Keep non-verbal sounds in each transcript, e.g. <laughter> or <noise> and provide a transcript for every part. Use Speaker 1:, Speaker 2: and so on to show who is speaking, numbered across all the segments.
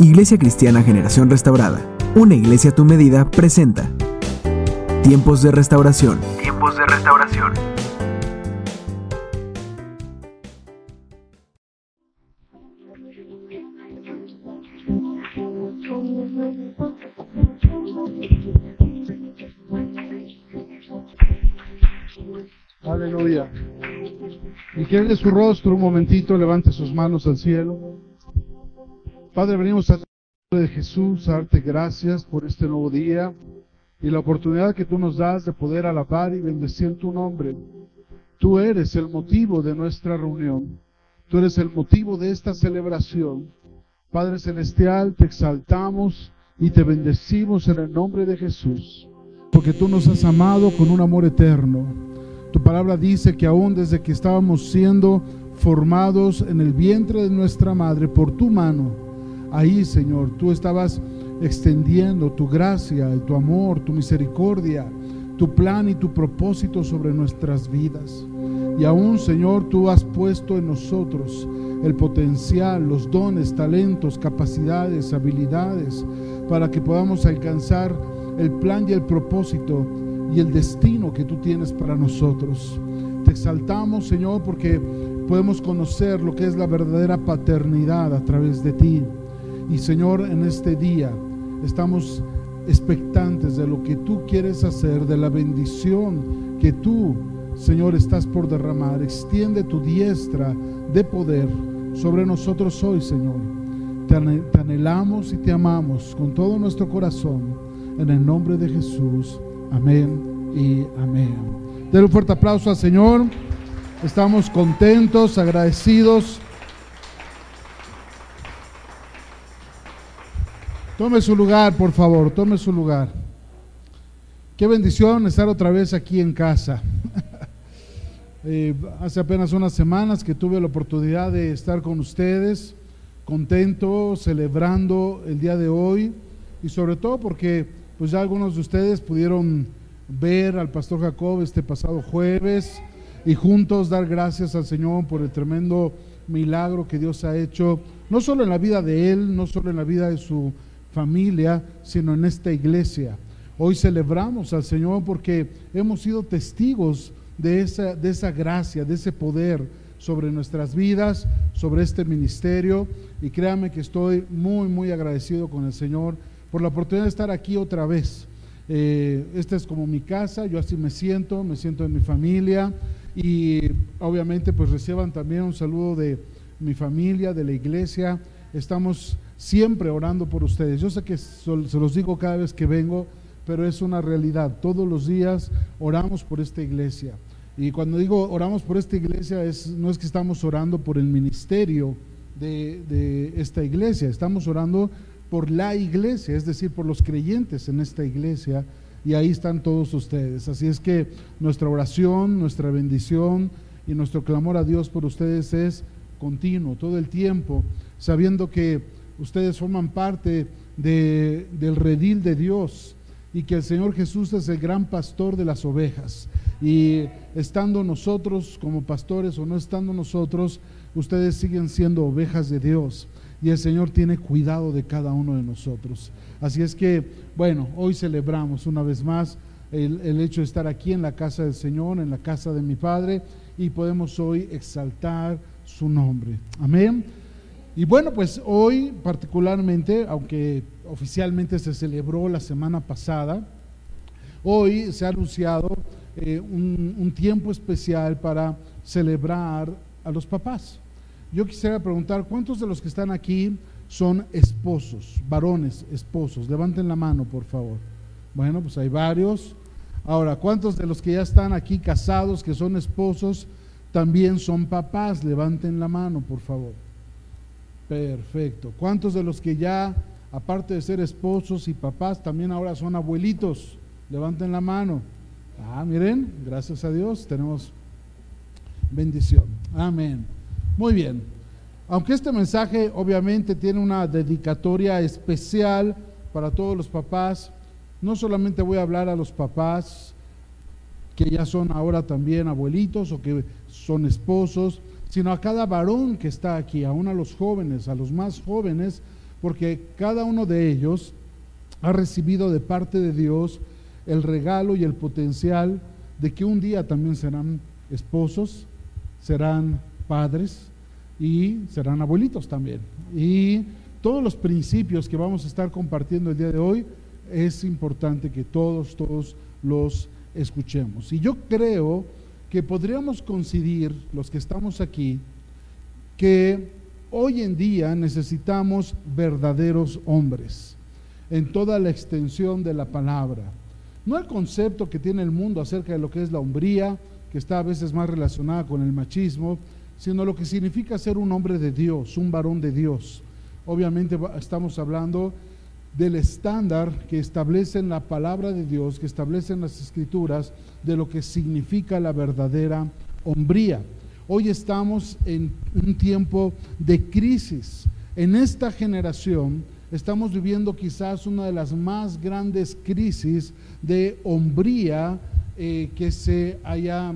Speaker 1: Iglesia Cristiana Generación Restaurada, una iglesia a tu medida, presenta Tiempos de Restauración. Tiempos de Restauración.
Speaker 2: Aleluya. Incline su rostro un momentito, levante sus manos al cielo. Padre, venimos a de Jesús a darte gracias por este nuevo día y la oportunidad que tú nos das de poder alabar y bendecir tu nombre. Tú eres el motivo de nuestra reunión. Tú eres el motivo de esta celebración. Padre Celestial, te exaltamos y te bendecimos en el nombre de Jesús, porque tú nos has amado con un amor eterno. Tu palabra dice que aún desde que estábamos siendo formados en el vientre de nuestra madre por tu mano, Ahí, Señor, tú estabas extendiendo tu gracia, tu amor, tu misericordia, tu plan y tu propósito sobre nuestras vidas. Y aún, Señor, tú has puesto en nosotros el potencial, los dones, talentos, capacidades, habilidades, para que podamos alcanzar el plan y el propósito y el destino que tú tienes para nosotros. Te exaltamos, Señor, porque podemos conocer lo que es la verdadera paternidad a través de ti. Y Señor, en este día estamos expectantes de lo que tú quieres hacer, de la bendición que tú, Señor, estás por derramar. Extiende tu diestra de poder sobre nosotros hoy, Señor. Te anhelamos y te amamos con todo nuestro corazón. En el nombre de Jesús. Amén y amén. Den un fuerte aplauso al Señor. Estamos contentos, agradecidos Tome su lugar, por favor, tome su lugar. Qué bendición estar otra vez aquí en casa. <laughs> Eh, hace apenas unas semanas que tuve la oportunidad de estar con ustedes, contento, celebrando el día de hoy y sobre todo porque pues ya algunos de ustedes pudieron ver al pastor Jacob este pasado jueves y juntos dar gracias al Señor por el tremendo milagro que Dios ha hecho, no solo en la vida de él, no solo en la vida de su familia, sino en esta iglesia. Hoy celebramos al Señor porque hemos sido testigos de esa, de esa gracia, de ese poder sobre nuestras vidas, sobre este ministerio. Y créame que estoy muy, muy agradecido con el Señor por la oportunidad de estar aquí otra vez. Eh, esta es como mi casa, yo así me siento, me siento en mi familia y obviamente pues reciban también un saludo de mi familia, de la iglesia. Estamos siempre orando por ustedes. Yo sé que se los digo cada vez que vengo, pero es una realidad. Todos los días oramos por esta iglesia. Y cuando digo oramos por esta iglesia, es, no es que estamos orando por el ministerio de, de esta iglesia, estamos orando por la iglesia, es decir, por los creyentes en esta iglesia. Y ahí están todos ustedes. Así es que nuestra oración, nuestra bendición y nuestro clamor a Dios por ustedes es continuo, todo el tiempo, sabiendo que ustedes forman parte de, del redil de Dios y que el Señor Jesús es el gran pastor de las ovejas. Y estando nosotros como pastores o no estando nosotros, ustedes siguen siendo ovejas de Dios. Y el Señor tiene cuidado de cada uno de nosotros. Así es que, bueno, hoy celebramos una vez más el, el hecho de estar aquí en la casa del Señor, en la casa de mi Padre, y podemos hoy exaltar su nombre. Amén. Y bueno, pues hoy particularmente, aunque oficialmente se celebró la semana pasada, hoy se ha anunciado eh, un, tiempo especial para celebrar a los papás. Yo quisiera preguntar, ¿cuántos de los que están aquí son esposos, varones, esposos? Levanten la mano, por favor. Bueno, pues hay varios. Ahora, ¿cuántos de los que ya están aquí casados, que son esposos, también son papás? Levanten la mano, por favor. Perfecto. ¿Cuántos de los que ya, aparte de ser esposos y papás, también ahora son abuelitos? Levanten la mano. Ah, miren, gracias a Dios tenemos bendición. Amén. Muy bien. Aunque este mensaje obviamente tiene una dedicatoria especial para todos los papás, no solamente voy a hablar a los papás que ya son ahora también abuelitos o que son esposos, sino a cada varón que está aquí, aún a los jóvenes, a los más jóvenes, porque cada uno de ellos ha recibido de parte de Dios el regalo y el potencial de que un día también serán esposos, serán padres y serán abuelitos también. Y todos los principios que vamos a estar compartiendo el día de hoy es importante que todos, todos los escuchemos. Y yo creo que podríamos coincidir, los que estamos aquí, que hoy en día necesitamos verdaderos hombres en toda la extensión de la palabra. No el concepto que tiene el mundo acerca de lo que es la hombría, que está a veces más relacionada con el machismo, sino lo que significa ser un hombre de Dios, un varón de Dios. Obviamente estamos hablando del estándar que establecen la palabra de Dios, que establecen las escrituras, de lo que significa la verdadera hombría. Hoy estamos en un tiempo de crisis. En esta generación estamos viviendo quizás una de las más grandes crisis de hombría eh, que se haya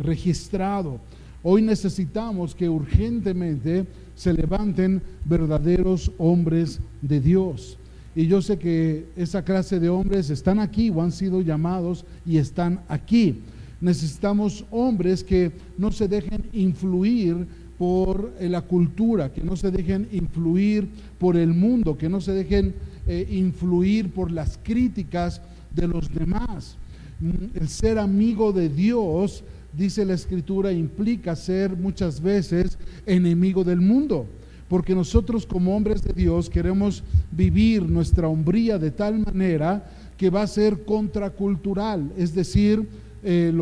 Speaker 2: registrado. Hoy necesitamos que urgentemente se levanten verdaderos hombres de Dios. Y yo sé que esa clase de hombres están aquí o han sido llamados y están aquí. Necesitamos hombres que no se dejen influir por eh, la cultura, que no se dejen influir por el mundo, que no se dejen eh, influir por las críticas de los demás. Mm, el ser amigo de Dios, dice la escritura, implica ser muchas veces enemigo del mundo porque nosotros como hombres de Dios queremos vivir nuestra hombría de tal manera que va a ser contracultural, es decir, eh,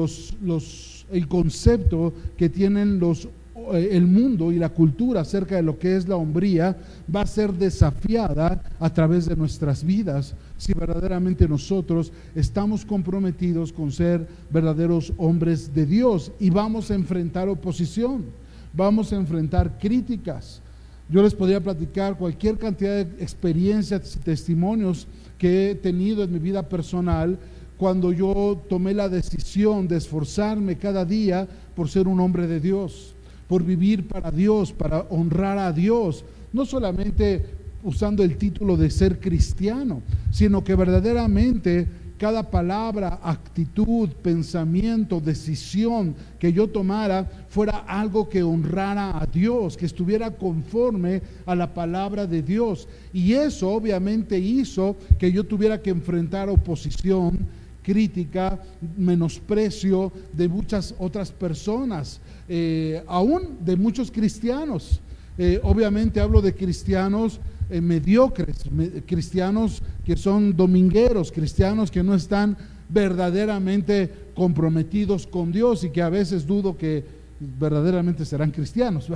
Speaker 2: el concepto que tienen los, eh, el mundo y la cultura acerca de lo que es la hombría va a ser desafiada a través de nuestras vidas. Si verdaderamente nosotros estamos comprometidos con ser verdaderos hombres de Dios y vamos a enfrentar oposición, vamos a enfrentar críticas, yo les podría platicar cualquier cantidad de experiencias testimonios que he tenido en mi vida personal cuando yo tomé la decisión de esforzarme cada día por ser un hombre de Dios, por vivir para Dios, para honrar a Dios, no solamente usando el título de ser cristiano, sino que verdaderamente cada palabra, actitud, pensamiento, decisión que yo tomara fuera algo que honrara a Dios, que estuviera conforme a la palabra de Dios. Y eso obviamente hizo que yo tuviera que enfrentar oposición, crítica, menosprecio de muchas otras personas, eh, aún de muchos cristianos. Eh, obviamente hablo de cristianos eh, mediocres, cristianos que son domingueros, cristianos que no están verdaderamente comprometidos con Dios y que a veces dudo que verdaderamente serán cristianos.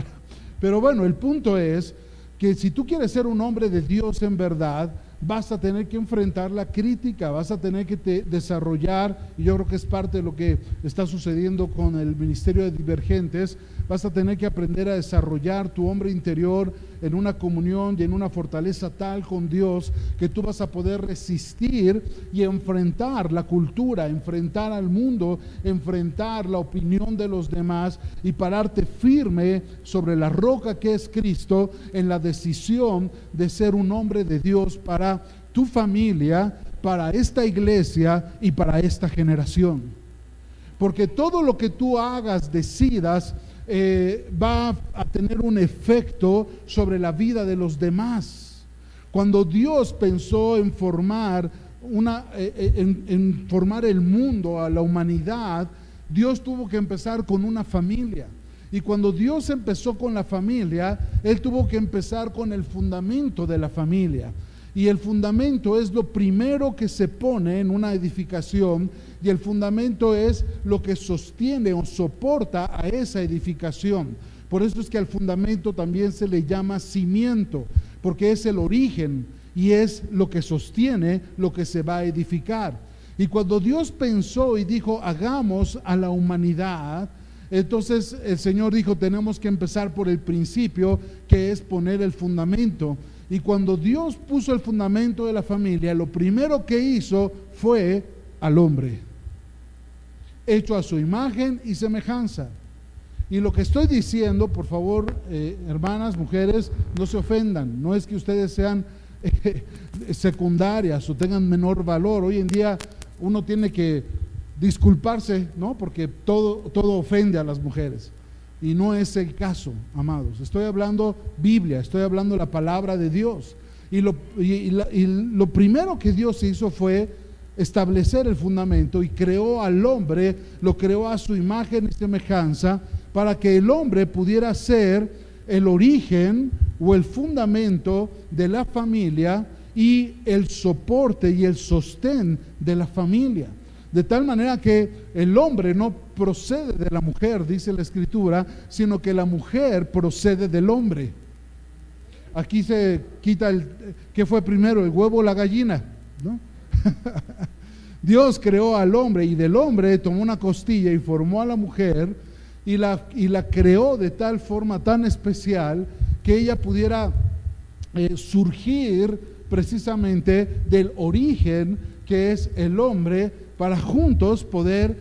Speaker 2: Pero bueno, el punto es que si tú quieres ser un hombre de Dios en verdad, vas a tener que enfrentar la crítica, vas a tener que desarrollar, y yo creo que es parte de lo que está sucediendo con el Ministerio de Divergentes, vas a tener que aprender a desarrollar tu hombre interior en una comunión y en una fortaleza tal con Dios que tú vas a poder resistir y enfrentar la cultura, enfrentar al mundo, enfrentar la opinión de los demás y pararte firme sobre la roca que es Cristo en la decisión de ser un hombre de Dios para tu familia, para esta iglesia y para esta generación. Porque todo lo que tú hagas, decidas, eh, va a tener un efecto sobre la vida de los demás. Cuando Dios pensó en formar una, eh, eh, en, en formar el mundo a la humanidad, Dios tuvo que empezar con una familia. Y cuando Dios empezó con la familia, Él tuvo que empezar con el fundamento de la familia. Y el fundamento es lo primero que se pone en una edificación y el fundamento es lo que sostiene o soporta a esa edificación. Por eso es que al fundamento también se le llama cimiento, porque es el origen y es lo que sostiene lo que se va a edificar. Y cuando Dios pensó y dijo, hagamos a la humanidad, entonces el Señor dijo, tenemos que empezar por el principio, que es poner el fundamento. Y cuando Dios puso el fundamento de la familia, lo primero que hizo fue al hombre, hecho a su imagen y semejanza. Y lo que estoy diciendo, por favor, eh, hermanas, mujeres, no se ofendan. No es que ustedes sean <laughs> eh, secundarias o tengan menor valor. Hoy en día uno tiene que disculparse, ¿no? Porque todo, todo ofende a las mujeres. Y no es el caso, amados. Estoy hablando Biblia, estoy hablando la palabra de Dios. Y lo, y lo primero que Dios hizo fue establecer el fundamento y creó al hombre, lo creó a su imagen y semejanza para que el hombre pudiera ser el origen o el fundamento de la familia y el soporte y el sostén de la familia. De tal manera que el hombre no procede de la mujer, dice la escritura, sino que la mujer procede del hombre. Aquí se quita el, ¿qué fue primero, el huevo o la gallina? <laughs> Dios creó al hombre y del hombre tomó una costilla y formó a la mujer y la, y la creó de tal forma tan especial que ella pudiera eh, surgir precisamente del origen que es el hombre para juntos poder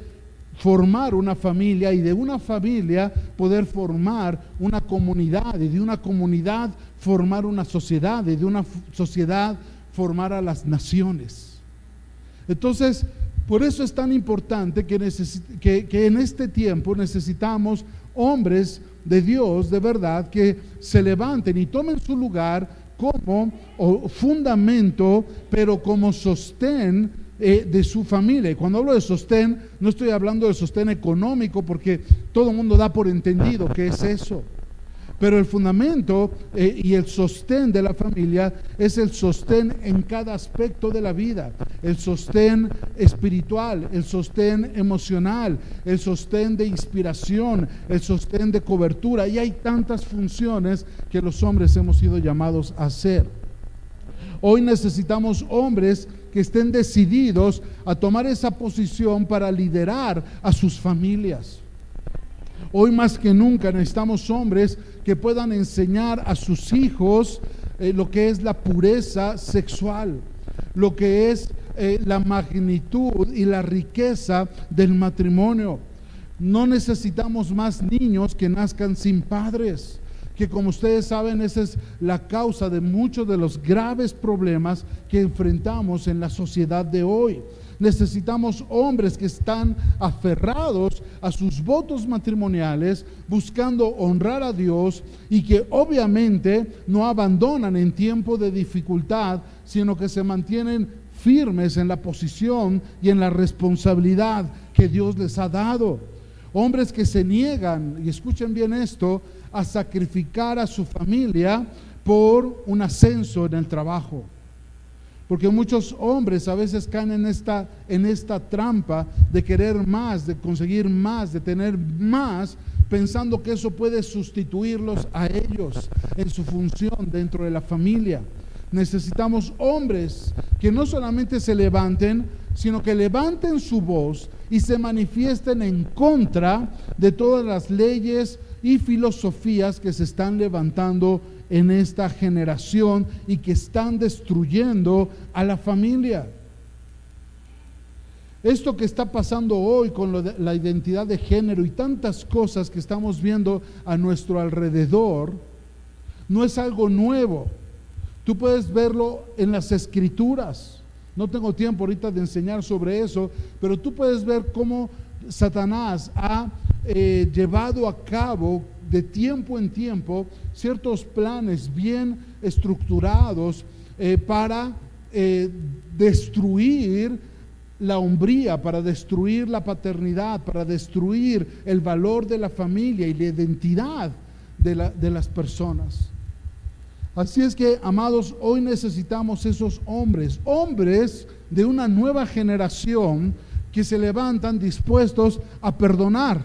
Speaker 2: formar una familia y de una familia poder formar una comunidad y de una comunidad formar una sociedad y de una sociedad formar a las naciones. Entonces, por eso es tan importante que, en este tiempo necesitamos hombres de Dios de verdad que se levanten y tomen su lugar como fundamento, pero como sostén eh, de su familia. Y cuando hablo de sostén, no estoy hablando de sostén económico, porque todo el mundo da por entendido que es eso. Pero el fundamento eh, y el sostén de la familia es el sostén en cada aspecto de la vida. El sostén espiritual, el sostén emocional, el sostén de inspiración, el sostén de cobertura. Y hay tantas funciones que los hombres hemos sido llamados a hacer. Hoy necesitamos hombres que estén decididos a tomar esa posición para liderar a sus familias. Hoy más que nunca necesitamos hombres que puedan enseñar a sus hijos eh, lo que es la pureza sexual, lo que es eh, la magnitud y la riqueza del matrimonio. No necesitamos más niños que nazcan sin padres, que como ustedes saben esa es la causa de muchos de los graves problemas que enfrentamos en la sociedad de hoy. Necesitamos hombres que están aferrados a sus votos matrimoniales, buscando honrar a Dios y que obviamente no abandonan en tiempo de dificultad, sino que se mantienen firmes en la posición y en la responsabilidad que Dios les ha dado. Hombres que se niegan, y escuchen bien esto, a sacrificar a su familia por un ascenso en el trabajo. Porque muchos hombres a veces caen en esta, en esta trampa de querer más, de conseguir más, de tener más, pensando que eso puede sustituirlos a ellos en su función dentro de la familia. Necesitamos hombres que no solamente se levanten, sino que levanten su voz y se manifiesten en contra de todas las leyes y filosofías que se están levantando en esta generación y que están destruyendo a la familia. Esto que está pasando hoy con la identidad de género y tantas cosas que estamos viendo a nuestro alrededor, no es algo nuevo. Tú puedes verlo en las escrituras. No tengo tiempo ahorita de enseñar sobre eso, pero tú puedes ver cómo Satanás ha eh, llevado a cabo de tiempo en tiempo ciertos planes bien estructurados eh, para eh, destruir la hombría, para destruir la paternidad, para destruir el valor de la familia y la identidad de, de las personas. Así es que, amados, hoy necesitamos esos hombres, hombres de una nueva generación que se levantan dispuestos a perdonar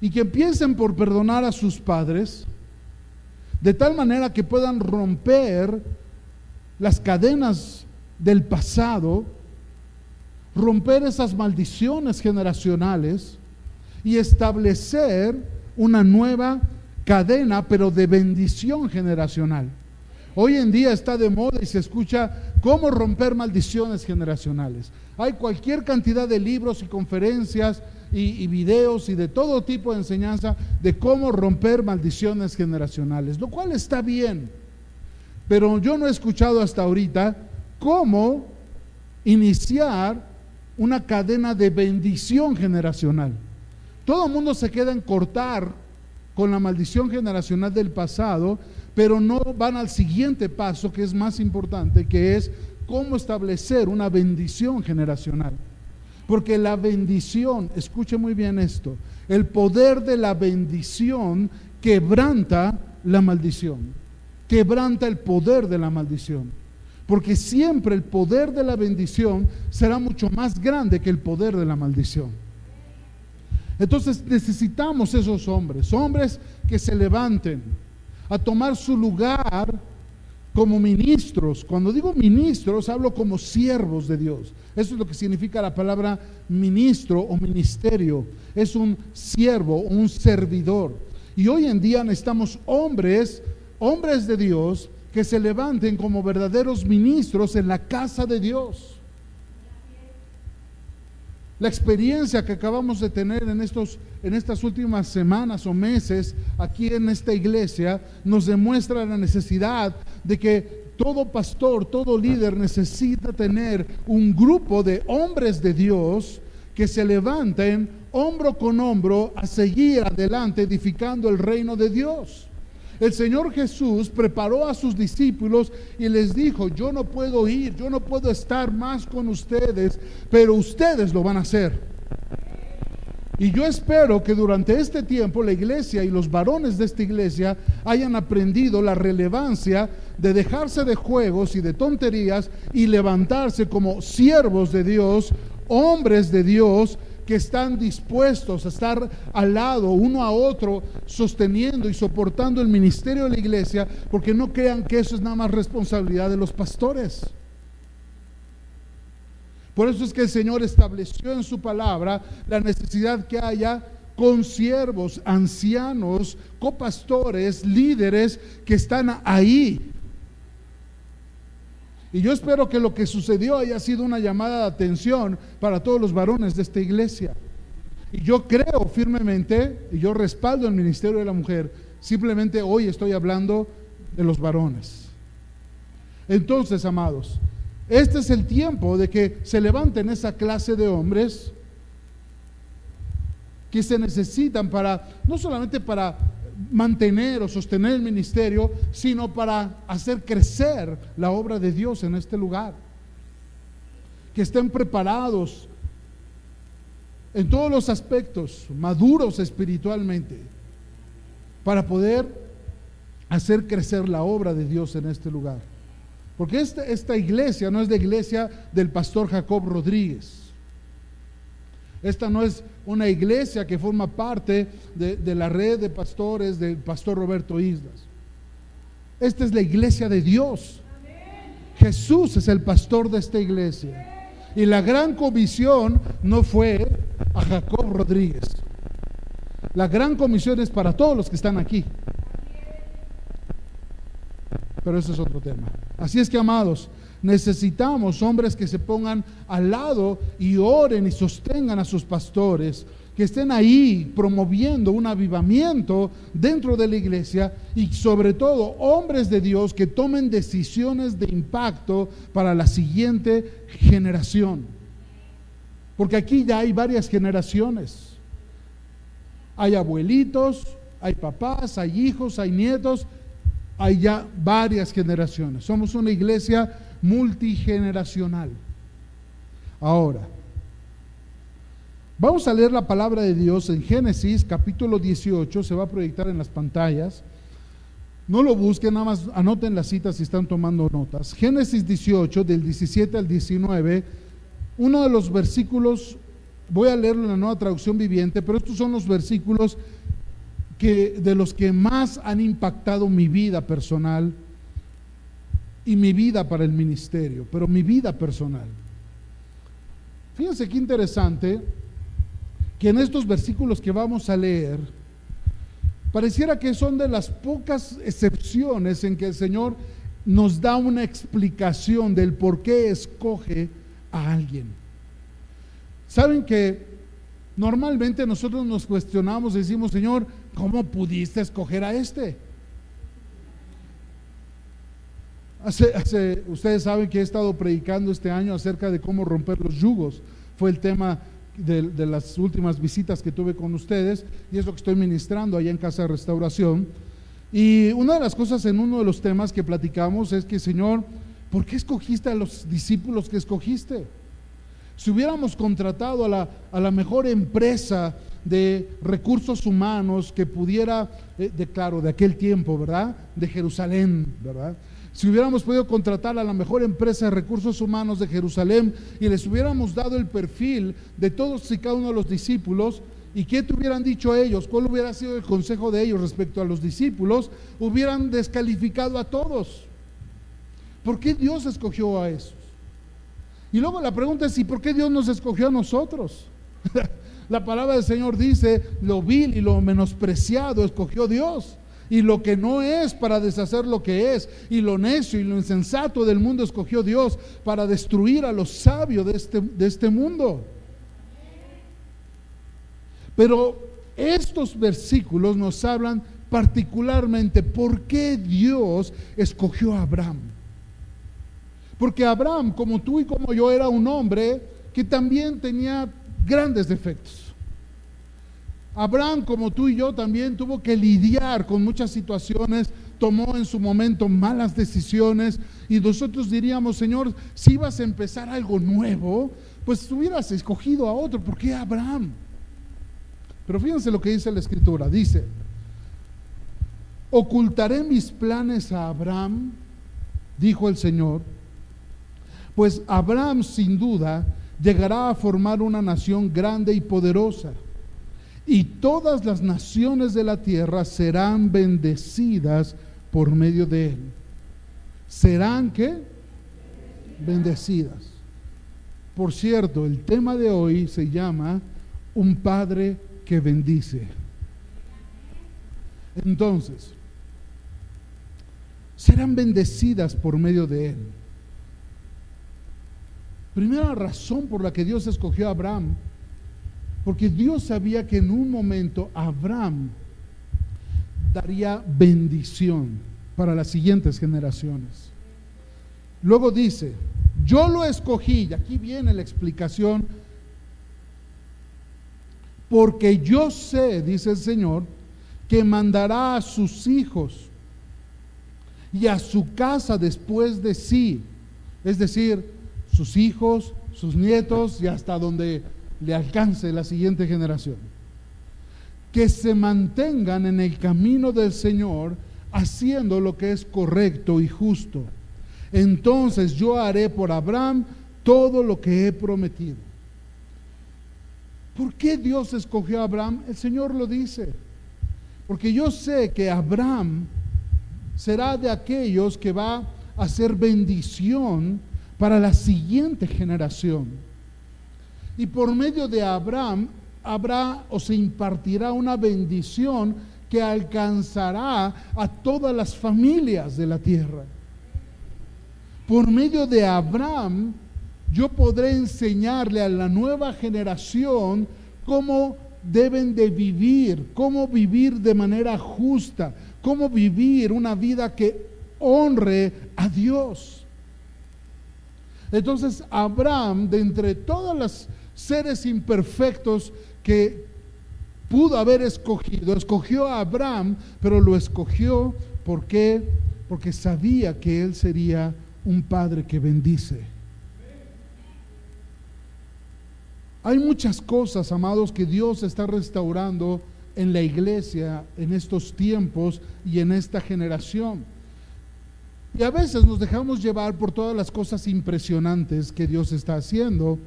Speaker 2: y que empiecen por perdonar a sus padres, de tal manera que puedan romper las cadenas del pasado, romper esas maldiciones generacionales y establecer una nueva cadena, pero de bendición generacional. Hoy en día está de moda y se escucha cómo romper maldiciones generacionales. Hay cualquier cantidad de libros y conferencias y, videos y de todo tipo de enseñanza de cómo romper maldiciones generacionales, lo cual está bien. Pero yo no he escuchado hasta ahorita cómo iniciar una cadena de bendición generacional. Todo el mundo se queda en cortar con la maldición generacional del pasado, pero no van al siguiente paso que es más importante, que es cómo establecer una bendición generacional. Porque la bendición, escuche muy bien esto, el poder de la bendición quebranta la maldición, quebranta el poder de la maldición. Porque siempre el poder de la bendición será mucho más grande que el poder de la maldición. Entonces necesitamos esos hombres, hombres que se levanten a tomar su lugar como ministros. Cuando digo ministros, hablo como siervos de Dios. Eso es lo que significa la palabra ministro o ministerio. Es un siervo, un servidor. Y hoy en día necesitamos hombres, hombres de Dios, que se levanten como verdaderos ministros en la casa de Dios. La experiencia que acabamos de tener en, estos, en estas últimas semanas o meses aquí en esta iglesia nos demuestra la necesidad de que todo pastor, todo líder necesita tener un grupo de hombres de Dios que se levanten hombro con hombro a seguir adelante edificando el reino de Dios. El Señor Jesús preparó a sus discípulos y les dijo, yo no puedo ir, yo no puedo estar más con ustedes, pero ustedes lo van a hacer. Y yo espero que durante este tiempo la iglesia y los varones de esta iglesia hayan aprendido la relevancia de dejarse de juegos y de tonterías y levantarse como siervos de Dios, hombres de Dios, que están dispuestos a estar al lado uno a otro, sosteniendo y soportando el ministerio de la iglesia, porque no crean que eso es nada más responsabilidad de los pastores. Por eso es que el Señor estableció en su palabra la necesidad que haya consiervos, ancianos, copastores, líderes que están ahí y yo espero que lo que sucedió haya sido una llamada de atención para todos los varones de esta iglesia. Y yo creo firmemente, y yo respaldo el ministerio de la mujer, simplemente hoy estoy hablando de los varones. Entonces, amados, este es el tiempo de que se levanten esa clase de hombres que se necesitan para, no solamente para mantener o sostener el ministerio, sino para hacer crecer la obra de Dios en este lugar. Que estén preparados en todos los aspectos, maduros espiritualmente, para poder hacer crecer la obra de Dios en este lugar. Porque esta, esta iglesia no es la iglesia del pastor Jacob Rodríguez. Esta no es una iglesia que forma parte de, la red de pastores del pastor Roberto Islas. Esta es la iglesia de Dios. Jesús es el pastor de esta iglesia. Y la gran comisión no fue a Jacob Rodríguez. La gran comisión es para todos los que están aquí. Pero ese es otro tema. Así es que, amados, Necesitamos hombres que se pongan al lado y oren y sostengan a sus pastores, que estén ahí promoviendo un avivamiento dentro de la iglesia y sobre todo hombres de Dios que tomen decisiones de impacto para la siguiente generación. Porque aquí ya hay varias generaciones. Hay abuelitos, hay papás, hay hijos, hay nietos, hay ya varias generaciones. Somos una iglesia multigeneracional. Ahora, vamos a leer la palabra de Dios en Génesis capítulo 18, se va a proyectar en las pantallas. No lo busquen, nada más anoten las citas si están tomando notas. Génesis 18, del 17 al 19, uno de los versículos, voy a leerlo en la nueva traducción viviente, pero estos son los versículos que, de los que más han impactado mi vida personal y mi vida para el ministerio, pero mi vida personal. Fíjense qué interesante que en estos versículos que vamos a leer, pareciera que son de las pocas excepciones en que el Señor nos da una explicación del por qué escoge a alguien. Saben que normalmente nosotros nos cuestionamos y decimos, Señor, ¿cómo pudiste escoger a este? Ustedes saben que he estado predicando este año acerca de cómo romper los yugos. Fue el tema de, las últimas visitas que tuve con ustedes y es lo que estoy ministrando allá en Casa de Restauración. Y una de las cosas en uno de los temas que platicamos es que, Señor, ¿por qué escogiste a los discípulos que escogiste? Si hubiéramos contratado a la, a la mejor empresa de recursos humanos que pudiera, eh, de claro, de aquel tiempo, ¿verdad? De Jerusalén, ¿verdad? Si hubiéramos podido contratar a la mejor empresa de recursos humanos de Jerusalén y les hubiéramos dado el perfil de todos y cada uno de los discípulos, ¿y qué te hubieran dicho ellos? ¿Cuál hubiera sido el consejo de ellos respecto a los discípulos? Hubieran descalificado a todos. ¿Por qué Dios escogió a esos? Y luego la pregunta es, ¿y por qué Dios nos escogió a nosotros? <laughs> la palabra del Señor dice, lo vil y lo menospreciado escogió Dios y lo que no es para deshacer lo que es, y lo necio y lo insensato del mundo escogió Dios para destruir a los sabios de este, de este mundo. Pero estos versículos nos hablan particularmente por qué Dios escogió a Abraham. Porque Abraham, como tú y como yo, era un hombre que también tenía grandes defectos. Abraham, como tú y yo, también tuvo que lidiar con muchas situaciones, tomó en su momento malas decisiones y nosotros diríamos, Señor, si ibas a empezar algo nuevo, pues hubieras escogido a otro. ¿Por qué Abraham? Pero fíjense lo que dice la escritura. Dice, ocultaré mis planes a Abraham, dijo el Señor, pues Abraham sin duda llegará a formar una nación grande y poderosa y todas las naciones de la tierra serán bendecidas por medio de él. ¿Serán qué? Bendecidas. Por cierto, el tema de hoy se llama un padre que bendice. Entonces, serán bendecidas por medio de él. Primera razón por la que Dios escogió a Abraham porque Dios sabía que en un momento Abraham daría bendición para las siguientes generaciones. Luego dice, yo lo escogí, y aquí viene la explicación, porque yo sé, dice el Señor, que mandará a sus hijos y a su casa después de sí, es decir, sus hijos, sus nietos y hasta donde le alcance la siguiente generación. Que se mantengan en el camino del Señor haciendo lo que es correcto y justo. Entonces yo haré por Abraham todo lo que he prometido. ¿Por qué Dios escogió a Abraham? El Señor lo dice. Porque yo sé que Abraham será de aquellos que va a ser bendición para la siguiente generación. Y por medio de Abraham habrá o se impartirá una bendición que alcanzará a todas las familias de la tierra. Por medio de Abraham yo podré enseñarle a la nueva generación cómo deben de vivir, cómo vivir de manera justa, cómo vivir una vida que honre a Dios. Entonces Abraham, de entre todas las seres imperfectos que pudo haber escogido. Escogió a Abraham, pero lo escogió porque porque sabía que él sería un padre que bendice. Hay muchas cosas, amados, que Dios está restaurando en la iglesia en estos tiempos y en esta generación. Y a veces nos dejamos llevar por todas las cosas impresionantes que Dios está haciendo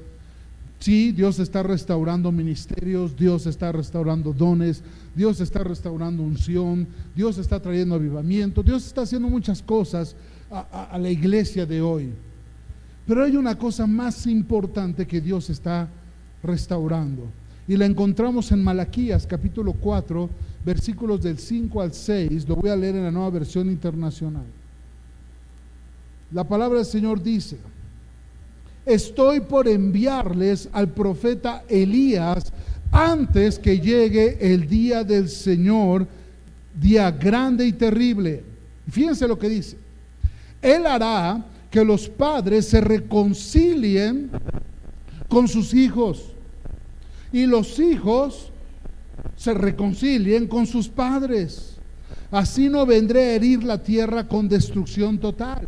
Speaker 2: Sí, Dios está restaurando ministerios, Dios está restaurando dones, Dios está restaurando unción, Dios está trayendo avivamiento, Dios está haciendo muchas cosas a, la iglesia de hoy. Pero hay una cosa más importante que Dios está restaurando. Y la encontramos en Malaquías capítulo 4, versículos del 5 al 6. Lo voy a leer en la nueva versión internacional. La palabra del Señor dice, estoy por enviarles al profeta Elías antes que llegue el día del Señor, día grande y terrible. Fíjense lo que dice. Él hará que los padres se reconcilien con sus hijos y los hijos se reconcilien con sus padres. Así no vendré a herir la tierra con destrucción total.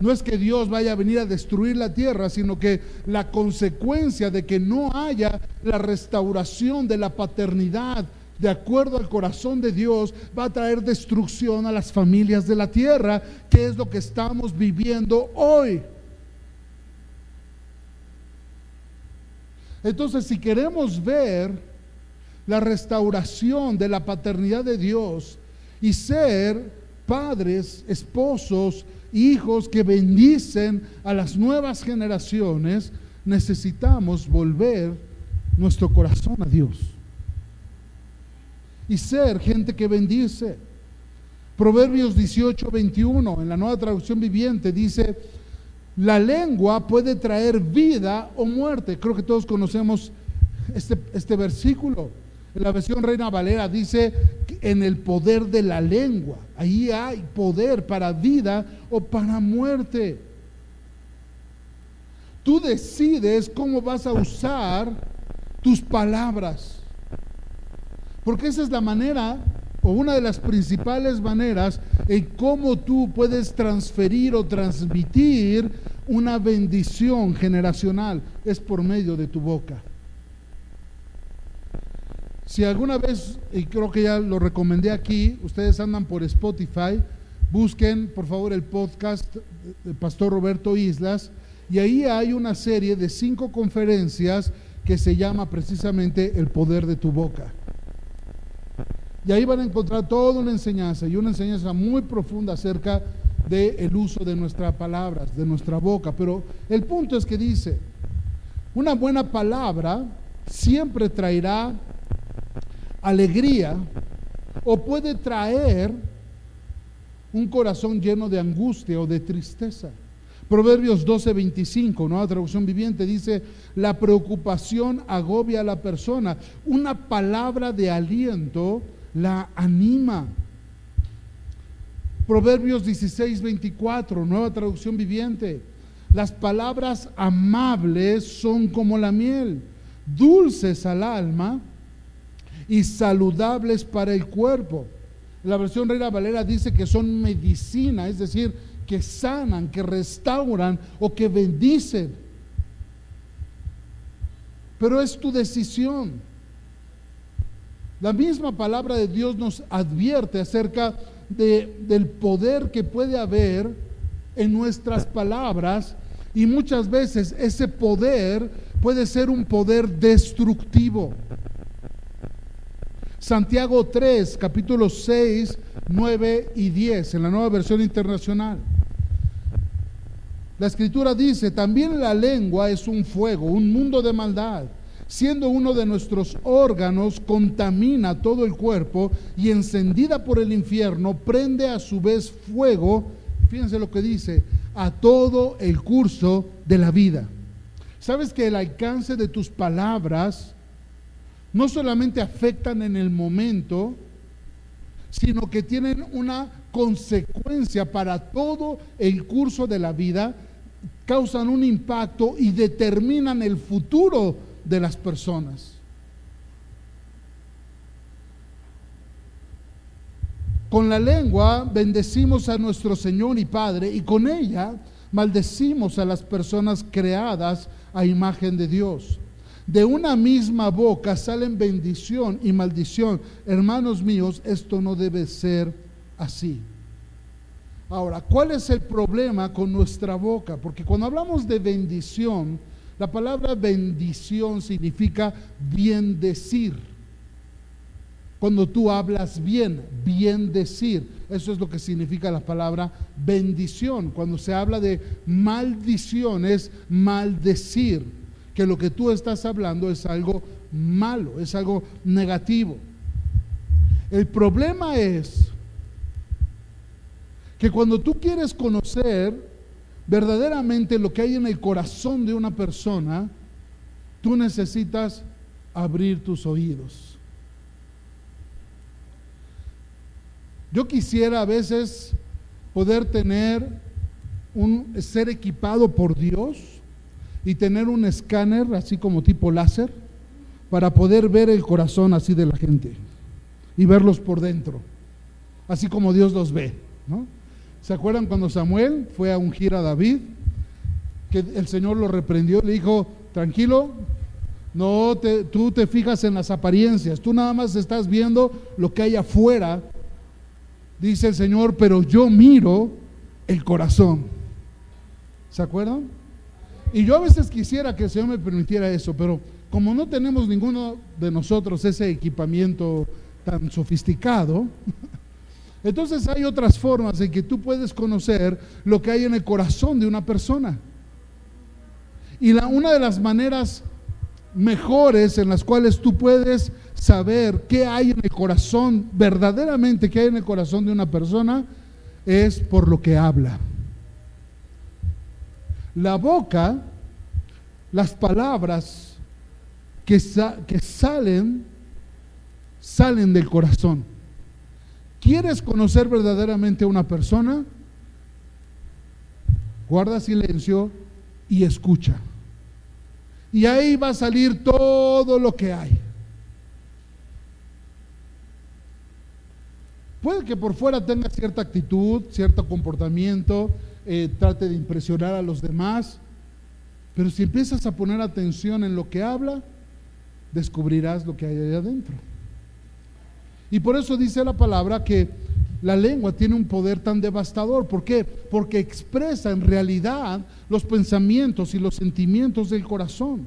Speaker 2: No es que Dios vaya a venir a destruir la tierra, sino que la consecuencia de que no haya la restauración de la paternidad de acuerdo al corazón de Dios va a traer destrucción a las familias de la tierra, que es lo que estamos viviendo hoy. Entonces, si queremos ver la restauración de la paternidad de Dios y ser padres, esposos, hijos que bendicen a las nuevas generaciones, necesitamos volver nuestro corazón a Dios y ser gente que bendice. Proverbios 18, 21, en la nueva traducción viviente, dice, la lengua puede traer vida o muerte. Creo que todos conocemos este, este versículo. La versión Reina Valera dice, en el poder de la lengua, ahí hay poder para vida o para muerte. Tú decides cómo vas a usar tus palabras. Porque esa es la manera o una de las principales maneras en cómo tú puedes transferir o transmitir una bendición generacional. Es por medio de tu boca. Si alguna vez, y creo que ya lo recomendé aquí, ustedes andan por Spotify, busquen por favor el podcast del Pastor Roberto Islas, y ahí hay una serie de cinco conferencias que se llama precisamente El poder de tu boca. Y ahí van a encontrar toda una enseñanza y una enseñanza muy profunda acerca del uso de nuestras palabras, de nuestra boca. Pero el punto es que dice, una buena palabra siempre traerá alegría o puede traer un corazón lleno de angustia o de tristeza. Proverbios 12:25, nueva traducción viviente, dice, la preocupación agobia a la persona. Una palabra de aliento la anima. Proverbios 16, 24, nueva traducción viviente. Las palabras amables son como la miel, dulces al alma y saludables para el cuerpo. La versión Reina Valera dice que son medicina, es decir, que sanan, que restauran o que bendicen. Pero es tu decisión. La misma palabra de Dios nos advierte acerca del poder que puede haber en nuestras palabras y muchas veces ese poder puede ser un poder destructivo. Santiago 3, capítulos 6, 9 y 10, en la nueva versión internacional. La escritura dice, también la lengua es un fuego, un mundo de maldad siendo uno de nuestros órganos, contamina todo el cuerpo y encendida por el infierno, prende a su vez fuego, fíjense lo que dice, a todo el curso de la vida. ¿Sabes que el alcance de tus palabras no solamente afectan en el momento, sino que tienen una consecuencia para todo el curso de la vida, causan un impacto y determinan el futuro de las personas. Con la lengua bendecimos a nuestro Señor y Padre y con ella maldecimos a las personas creadas a imagen de Dios. De una misma boca salen bendición y maldición. Hermanos míos, esto no debe ser así. Ahora, ¿cuál es el problema con nuestra boca? Porque cuando hablamos de bendición, la palabra bendición significa bien decir. Cuando tú hablas bien, bien decir. Eso es lo que significa la palabra bendición. Cuando se habla de maldición es maldecir. Que lo que tú estás hablando es algo malo, es algo negativo. El problema es que cuando tú quieres conocer verdaderamente lo que hay en el corazón de una persona, tú necesitas abrir tus oídos. Yo quisiera a veces poder tener un ser equipado por Dios y tener un escáner así como tipo láser para poder ver el corazón así de la gente y verlos por dentro, así como Dios los ve. ¿no? ¿Se acuerdan cuando Samuel fue a ungir a David? Que el Señor lo reprendió, le dijo, tranquilo, no te, tú te fijas en las apariencias, tú nada más estás viendo lo que hay afuera, dice el Señor, pero yo miro el corazón. ¿Se acuerdan? Y yo a veces quisiera que el Señor me permitiera eso, pero como no tenemos ninguno de nosotros ese equipamiento tan sofisticado, <laughs> entonces hay otras formas en que tú puedes conocer lo que hay en el corazón de una persona. Y la, una de las maneras mejores en las cuales tú puedes saber qué hay en el corazón, verdaderamente qué hay en el corazón de una persona, es por lo que habla. La boca, las palabras que, que salen, salen del corazón. ¿Quieres conocer verdaderamente a una persona? Guarda silencio y escucha. Y ahí va a salir todo lo que hay. Puede que por fuera tenga cierta actitud, cierto comportamiento, eh, trate de impresionar a los demás, pero si empiezas a poner atención en lo que habla, descubrirás lo que hay allá adentro. Y por eso dice la palabra que la lengua tiene un poder tan devastador. ¿Por qué? Porque expresa en realidad los pensamientos y los sentimientos del corazón.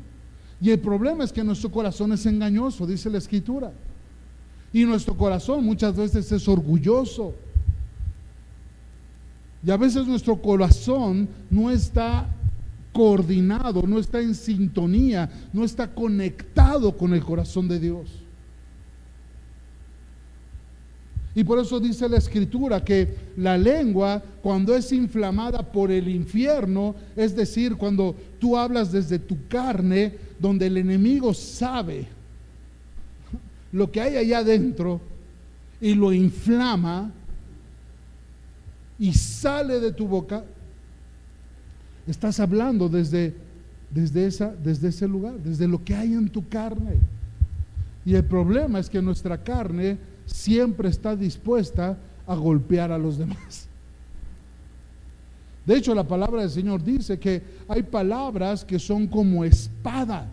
Speaker 2: Y el problema es que nuestro corazón es engañoso, dice la escritura. Y nuestro corazón muchas veces es orgulloso. Y a veces nuestro corazón no está coordinado, no está en sintonía, no está conectado con el corazón de Dios. Y por eso dice la escritura que la lengua, cuando es inflamada por el infierno, es decir, cuando tú hablas desde tu carne, donde el enemigo sabe lo que hay allá adentro y lo inflama y sale de tu boca, estás hablando desde, desde, esa, desde ese lugar, desde lo que hay en tu carne. Y el problema es que nuestra carne siempre está dispuesta a golpear a los demás. De hecho, la palabra del Señor dice que hay palabras que son como espada.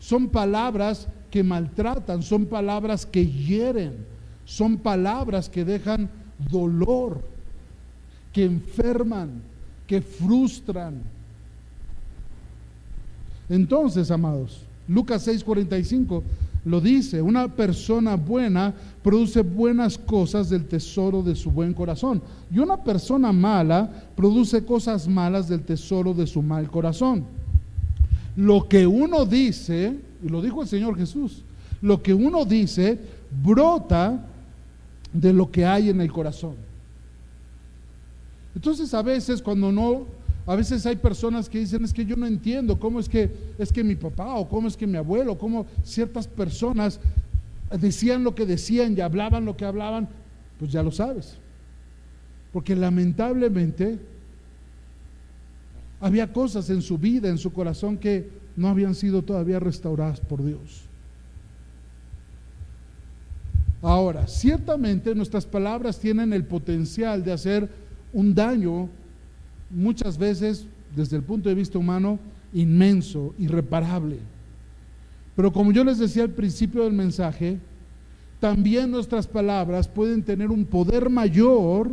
Speaker 2: Son palabras que maltratan, son palabras que hieren, son palabras que dejan dolor, que enferman, que frustran. Entonces, amados, Lucas 6:45 lo dice, una persona buena produce buenas cosas del tesoro de su buen corazón. Y una persona mala produce cosas malas del tesoro de su mal corazón. Lo que uno dice, y lo dijo el Señor Jesús, lo que uno dice brota de lo que hay en el corazón. Entonces a veces cuando no a veces hay personas que dicen, es que yo no entiendo cómo es que es que mi papá o cómo es que mi abuelo, cómo ciertas personas decían lo que decían y hablaban lo que hablaban, pues ya lo sabes. Porque lamentablemente había cosas en su vida, en su corazón que no habían sido todavía restauradas por Dios. Ahora, ciertamente nuestras palabras tienen el potencial de hacer un daño muchas veces desde el punto de vista humano inmenso, irreparable. Pero como yo les decía al principio del mensaje, también nuestras palabras pueden tener un poder mayor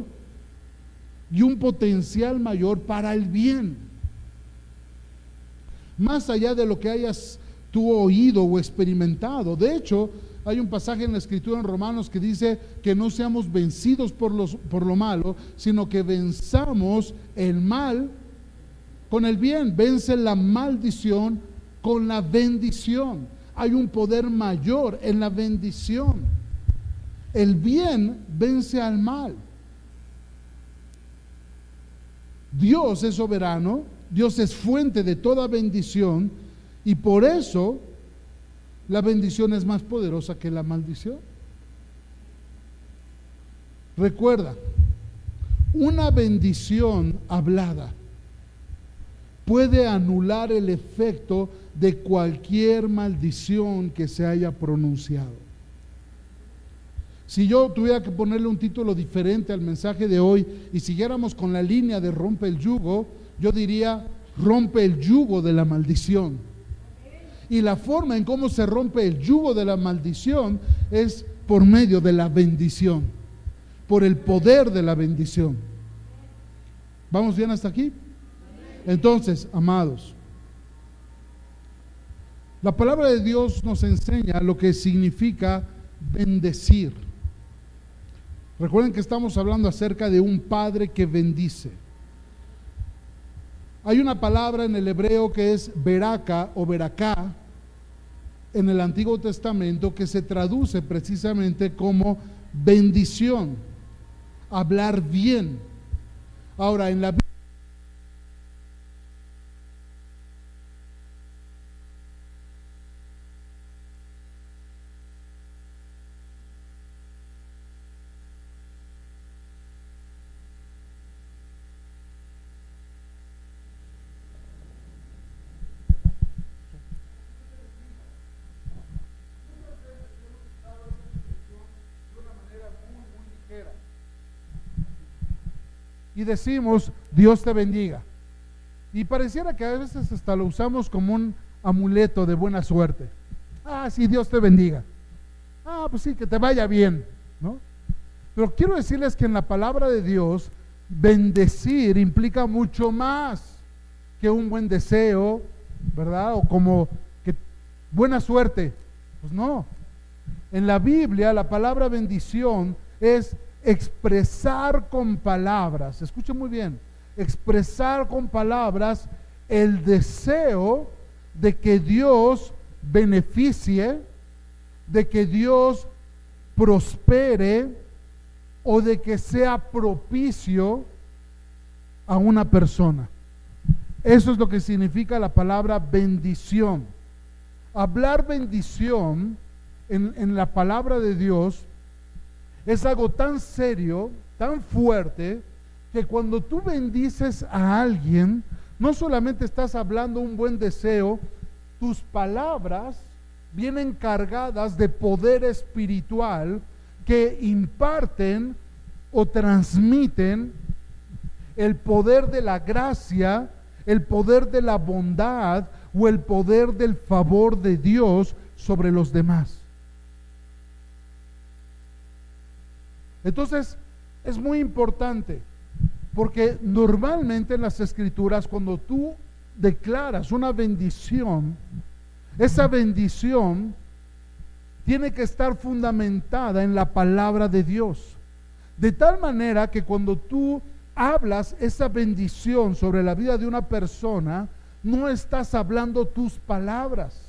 Speaker 2: y un potencial mayor para el bien. Más allá de lo que hayas tú oído o experimentado. De hecho, hay un pasaje en la escritura en Romanos que dice que no seamos vencidos por, los, por lo malo, sino que venzamos el mal con el bien. Vence la maldición con la bendición. Hay un poder mayor en la bendición. El bien vence al mal. Dios es soberano, Dios es fuente de toda bendición y por eso la bendición es más poderosa que la maldición. Recuerda, una bendición hablada puede anular el efecto de cualquier maldición que se haya pronunciado. Si yo tuviera que ponerle un título diferente al mensaje de hoy y siguiéramos con la línea de rompe el yugo, yo diría rompe el yugo de la maldición. Y la forma en cómo se rompe el yugo de la maldición es por medio de la bendición, por el poder de la bendición. ¿Vamos bien hasta aquí? Entonces, amados, la palabra de Dios nos enseña lo que significa bendecir. Recuerden que estamos hablando acerca de un padre que bendice. Hay una palabra en el hebreo que es veraca o veracá en el Antiguo Testamento que se traduce precisamente como bendición, hablar bien. Ahora, en la decimos, Dios te bendiga. Y pareciera que a veces hasta lo usamos como un amuleto de buena suerte. Ah, sí, Dios te bendiga. Ah, pues sí, que te vaya bien, ¿no? Pero quiero decirles que en la palabra de Dios, bendecir implica mucho más que un buen deseo, ¿verdad? O como que buena suerte. Pues no. En la Biblia la palabra bendición es expresar con palabras, escuchen muy bien, expresar con palabras el deseo de que Dios beneficie, de que Dios prospere o de que sea propicio a una persona. Eso es lo que significa la palabra bendición. Hablar bendición en, en la palabra de Dios es algo tan serio, tan fuerte, que cuando tú bendices a alguien, no solamente estás hablando un buen deseo, tus palabras vienen cargadas de poder espiritual que imparten o transmiten el poder de la gracia, el poder de la bondad o el poder del favor de Dios sobre los demás. Entonces, es muy importante, porque normalmente en las escrituras, cuando tú declaras una bendición, esa bendición tiene que estar fundamentada en la palabra de Dios. De tal manera que cuando tú hablas esa bendición sobre la vida de una persona, no estás hablando tus palabras.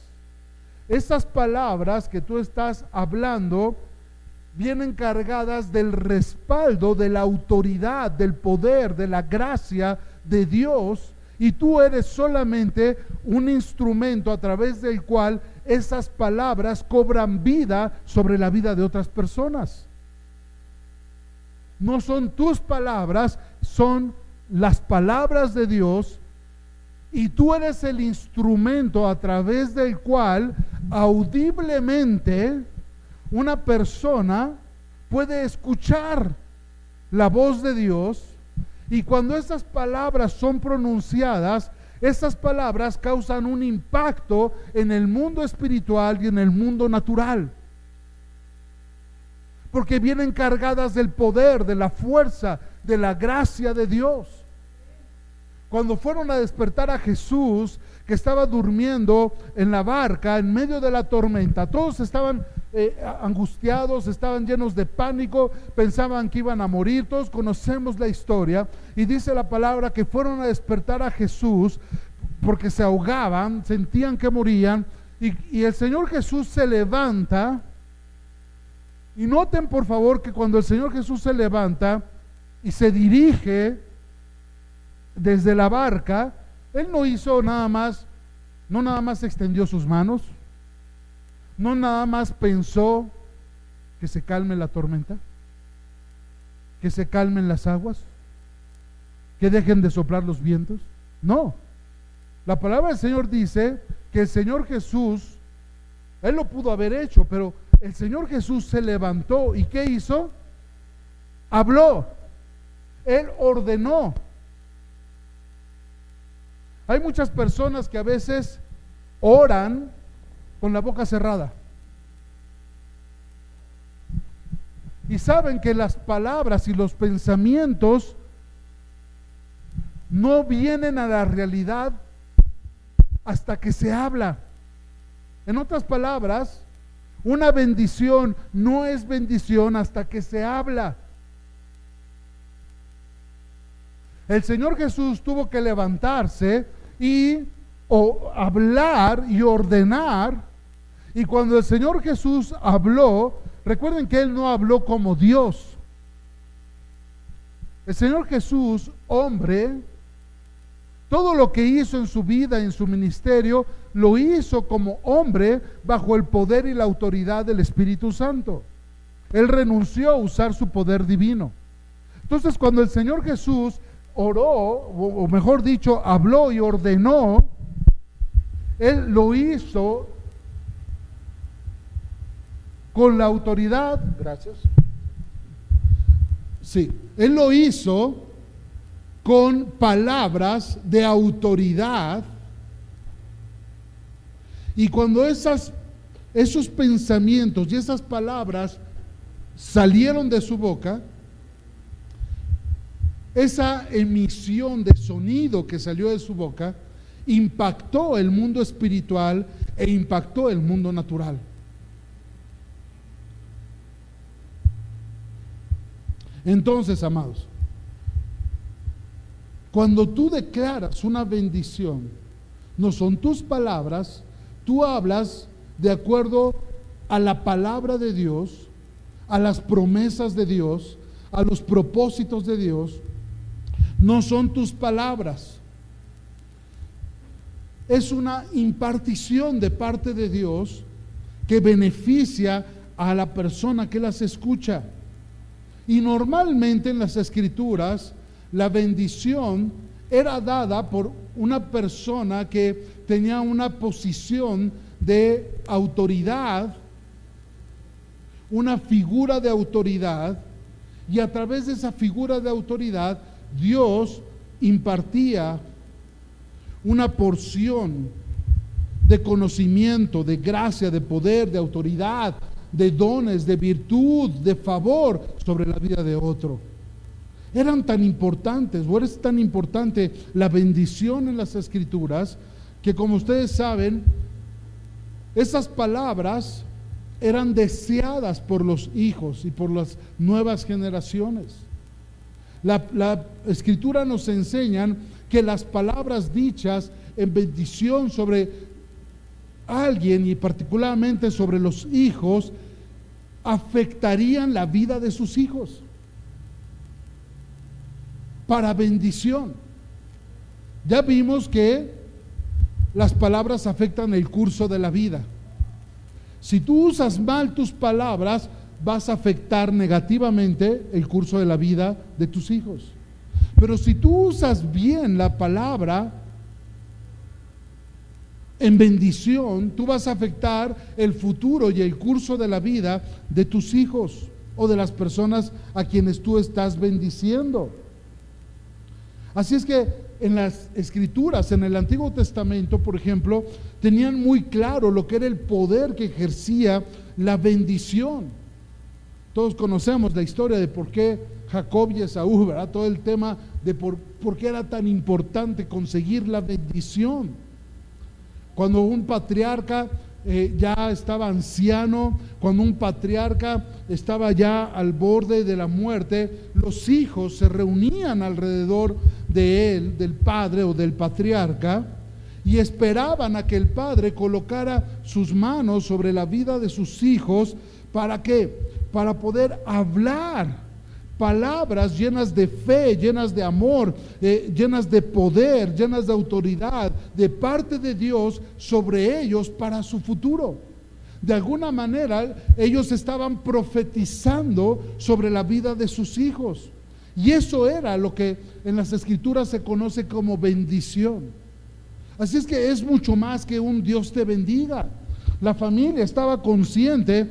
Speaker 2: Esas palabras que tú estás hablando vienen cargadas del respaldo, de la autoridad, del poder, de la gracia de Dios, y tú eres solamente un instrumento a través del cual esas palabras cobran vida sobre la vida de otras personas. No son tus palabras, son las palabras de Dios y tú eres el instrumento a través del cual audiblemente una persona puede escuchar la voz de Dios y cuando esas palabras son pronunciadas, esas palabras causan un impacto en el mundo espiritual y en el mundo natural. Porque vienen cargadas del poder, de la fuerza, de la gracia de Dios. Cuando fueron a despertar a Jesús, que estaba durmiendo en la barca en medio de la tormenta, todos estaban eh, angustiados, estaban llenos de pánico, pensaban que iban a morir, todos conocemos la historia y dice la palabra que fueron a despertar a Jesús porque se ahogaban, sentían que morían y, y el Señor Jesús se levanta. Y noten por favor que cuando el Señor Jesús se levanta y se dirige desde la barca, Él no hizo nada más, no nada más extendió sus manos, no nada más pensó que se calme la tormenta, que se calmen las aguas, que dejen de soplar los vientos. No. La palabra del Señor dice que el Señor Jesús, Él lo pudo haber hecho, pero el Señor Jesús se levantó y ¿qué hizo? Habló. Él ordenó. Hay muchas personas que a veces oran con la boca cerrada. Y saben que las palabras y los pensamientos no vienen a la realidad hasta que se habla. En otras palabras, una bendición no es bendición hasta que se habla. El Señor Jesús tuvo que levantarse y o hablar y ordenar. Y cuando el Señor Jesús habló, recuerden que Él no habló como Dios. El Señor Jesús, hombre, todo lo que hizo en su vida, en su ministerio, lo hizo como hombre bajo el poder y la autoridad del Espíritu Santo. Él renunció a usar su poder divino. Entonces, cuando el Señor Jesús oró, o mejor dicho, habló y ordenó, Él lo hizo con la autoridad, gracias. Sí, Él lo hizo con palabras de autoridad. Y cuando esas, esos pensamientos y esas palabras salieron de su boca, esa emisión de sonido que salió de su boca impactó el mundo espiritual e impactó el mundo natural. Entonces, amados, cuando tú declaras una bendición, no son tus palabras, tú hablas de acuerdo a la palabra de Dios, a las promesas de Dios, a los propósitos de Dios, no son tus palabras. Es una impartición de parte de Dios que beneficia a la persona que las escucha. Y normalmente en las escrituras la bendición era dada por una persona que tenía una posición de autoridad, una figura de autoridad, y a través de esa figura de autoridad Dios impartía una porción de conocimiento, de gracia, de poder, de autoridad, de dones, de virtud, de favor sobre la vida de otro. Eran tan importantes, o es tan importante la bendición en las escrituras, que como ustedes saben, esas palabras eran deseadas por los hijos y por las nuevas generaciones. La, escritura nos enseña que las palabras dichas en bendición sobre alguien y particularmente sobre los hijos afectarían la vida de sus hijos para bendición. Ya vimos que las palabras afectan el curso de la vida. Si tú usas mal tus palabras, vas a afectar negativamente el curso de la vida de tus hijos. Pero si tú usas bien la palabra en bendición, tú vas a afectar el futuro y el curso de la vida de tus hijos o de las personas a quienes tú estás bendiciendo. Así es que en las escrituras, en el Antiguo Testamento, por ejemplo, tenían muy claro lo que era el poder que ejercía la bendición. Todos conocemos la historia de por qué Jacob y Esaú. Todo el tema de por, qué era tan importante conseguir la bendición. Cuando un patriarca eh, ya estaba anciano, cuando un patriarca estaba ya al borde de la muerte, los hijos se reunían alrededor de él, del padre o del patriarca, y esperaban a que el padre colocara sus manos sobre la vida de sus hijos para que para poder hablar palabras llenas de fe, llenas de amor, eh, llenas de poder, llenas de autoridad de parte de Dios sobre ellos para su futuro. de alguna manera ellos estaban profetizando sobre la vida de sus hijos. Y eso era lo que en las escrituras se conoce como bendición. Así es que es mucho más que un Dios te bendiga. La familia estaba consciente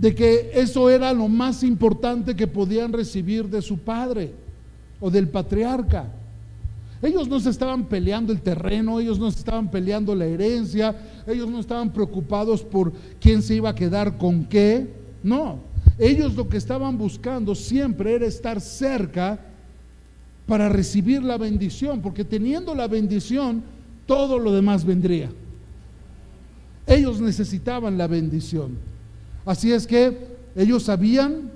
Speaker 2: de que eso era lo más importante que podían recibir de su padre o del patriarca. Ellos no se estaban peleando el terreno, ellos no se estaban peleando la herencia, ellos no estaban preocupados por quién se iba a quedar con qué. No, ellos lo que estaban buscando siempre era estar cerca para recibir la bendición, porque teniendo la bendición, todo lo demás vendría. Ellos necesitaban la bendición. Así es que ellos sabían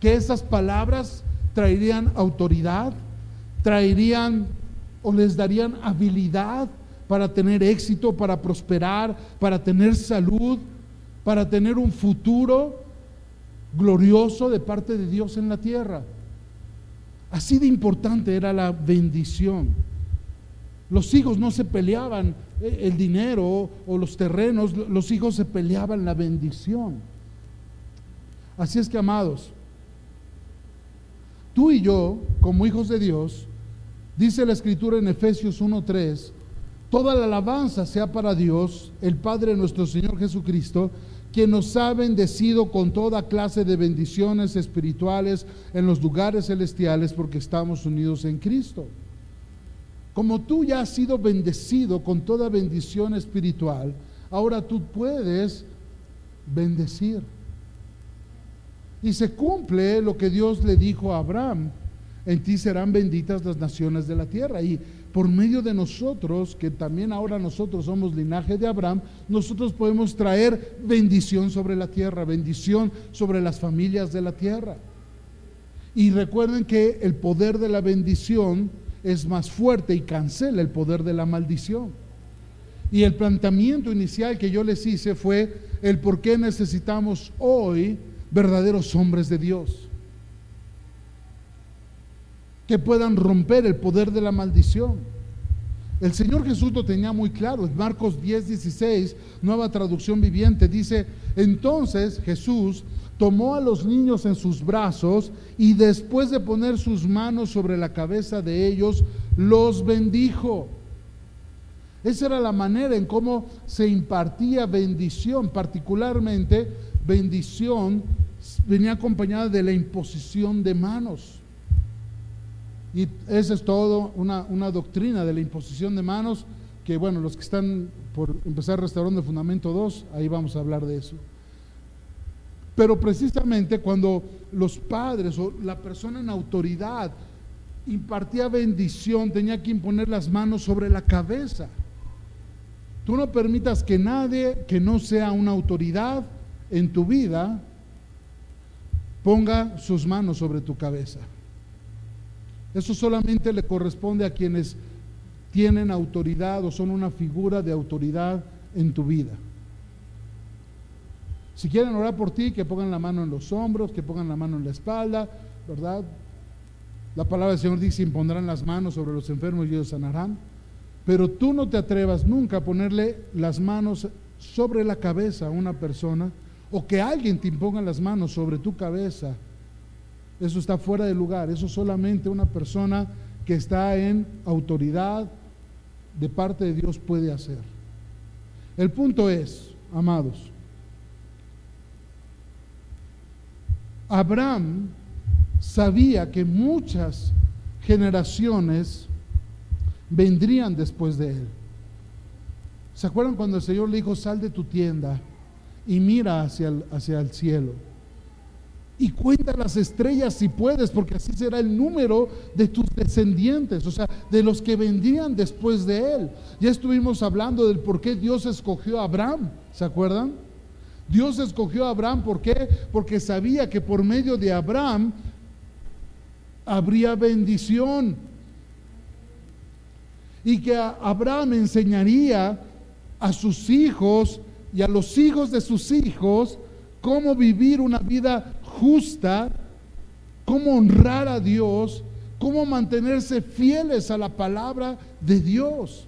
Speaker 2: que esas palabras traerían autoridad, traerían o les darían habilidad para tener éxito, para prosperar, para tener salud, para tener un futuro glorioso de parte de Dios en la tierra. Así de importante era la bendición. Los hijos no se peleaban eh, el dinero o los terrenos, los hijos se peleaban la bendición. Así es que, amados, tú y yo, como hijos de Dios, dice la escritura en Efesios 1.3, toda la alabanza sea para Dios, el Padre nuestro Señor Jesucristo, quien nos ha bendecido con toda clase de bendiciones espirituales en los lugares celestiales porque estamos unidos en Cristo. Como tú ya has sido bendecido con toda bendición espiritual, ahora tú puedes bendecir. Y se cumple lo que Dios le dijo a Abraham, en ti serán benditas las naciones de la tierra. Y por medio de nosotros, que también ahora nosotros somos linaje de Abraham, nosotros podemos traer bendición sobre la tierra, bendición sobre las familias de la tierra. Y recuerden que el poder de la bendición es más fuerte y cancela el poder de la maldición. Y el planteamiento inicial que yo les hice fue el por qué necesitamos hoy verdaderos hombres de Dios que puedan romper el poder de la maldición. El Señor Jesús lo tenía muy claro. En Marcos 10, 16, nueva traducción viviente, dice, entonces Jesús tomó a los niños en sus brazos y después de poner sus manos sobre la cabeza de ellos, los bendijo. Esa era la manera en cómo se impartía bendición, particularmente bendición venía acompañada de la imposición de manos. Y esa es todo una, una, doctrina de la imposición de manos, que bueno, los que están por empezar restaurando de Fundamento 2, ahí vamos a hablar de eso. Pero precisamente cuando los padres o la persona en autoridad impartía bendición, tenía que imponer las manos sobre la cabeza. Tú no permitas que nadie que no sea una autoridad en tu vida ponga sus manos sobre tu cabeza. Eso solamente le corresponde a quienes tienen autoridad o son una figura de autoridad en tu vida. Si quieren orar por ti, que pongan la mano en los hombros, que pongan la mano en la espalda, ¿verdad? La palabra del Señor dice, impondrán las manos sobre los enfermos y ellos sanarán. Pero tú no te atrevas nunca a ponerle las manos sobre la cabeza a una persona o que alguien te imponga las manos sobre tu cabeza, eso está fuera de lugar. Eso solamente una persona que está en autoridad de parte de Dios puede hacer. El punto es, amados, Abraham sabía que muchas generaciones vendrían después de él. ¿Se acuerdan cuando el Señor le dijo, sal de tu tienda? y mira hacia el, cielo. Y cuenta las estrellas si puedes, porque así será el número de tus descendientes, o sea, de los que vendrían después de él. Ya estuvimos hablando del por qué Dios escogió a Abraham, ¿se acuerdan? Dios escogió a Abraham, ¿por qué? Porque sabía que por medio de Abraham habría bendición. Y que Abraham enseñaría a sus hijos y a los hijos de sus hijos cómo vivir una vida justa, cómo honrar a Dios, cómo mantenerse fieles a la palabra de Dios.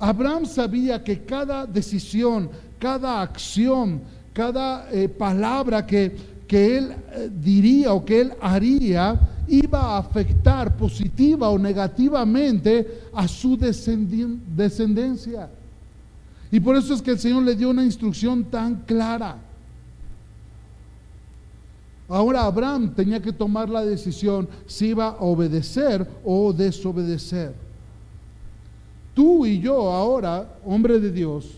Speaker 2: Abraham sabía que cada decisión, cada acción, cada eh, palabra que, que él eh, diría o que él haría iba a afectar positiva o negativamente a su descendencia. Y por eso es que el Señor le dio una instrucción tan clara. Ahora Abraham tenía que tomar la decisión si iba a obedecer o desobedecer. Tú y yo ahora, hombre de Dios,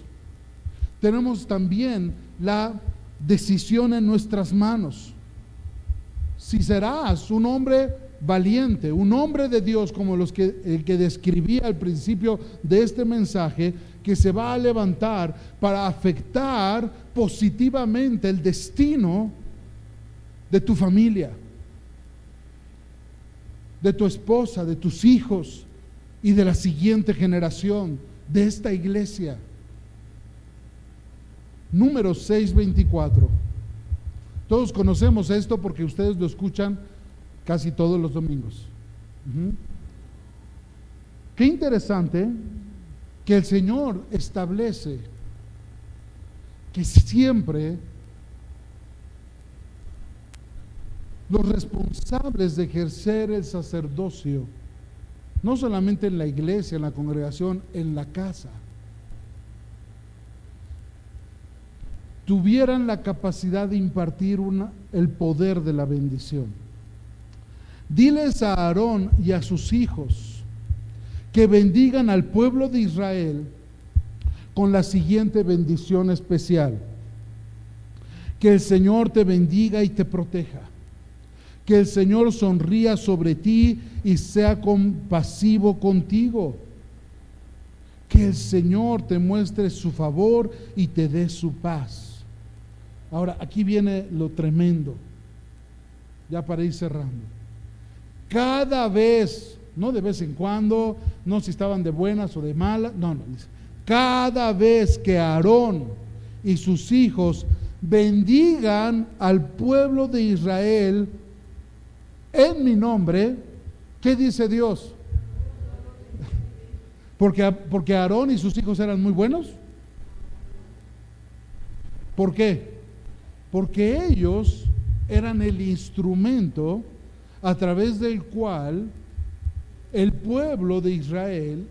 Speaker 2: tenemos también la decisión en nuestras manos. Si serás un hombre valiente, un hombre de Dios como los que, el que describía al principio de este mensaje, que se va a levantar para afectar positivamente el destino de tu familia, de tu esposa, de tus hijos y de la siguiente generación de esta iglesia. Número 624. Todos conocemos esto porque ustedes lo escuchan casi todos los domingos. Qué interesante que el Señor establece que siempre los responsables de ejercer el sacerdocio, no solamente en la iglesia, en la congregación, en la casa, tuvieran la capacidad de impartir el poder de la bendición. Diles a Aarón y a sus hijos, que bendigan al pueblo de Israel con la siguiente bendición especial. Que el Señor te bendiga y te proteja. Que el Señor sonría sobre ti y sea compasivo contigo. Que el Señor te muestre su favor y te dé su paz. Ahora, aquí viene lo tremendo, ya para ir cerrando. Cada vez no de vez en cuando, no si estaban de buenas o de malas, no, no. Cada vez que Aarón y sus hijos bendigan al pueblo de Israel en mi nombre, ¿qué dice Dios? Porque, porque Aarón y sus hijos eran muy buenos. ¿Por qué? Porque ellos eran el instrumento a través del cual el pueblo de Israel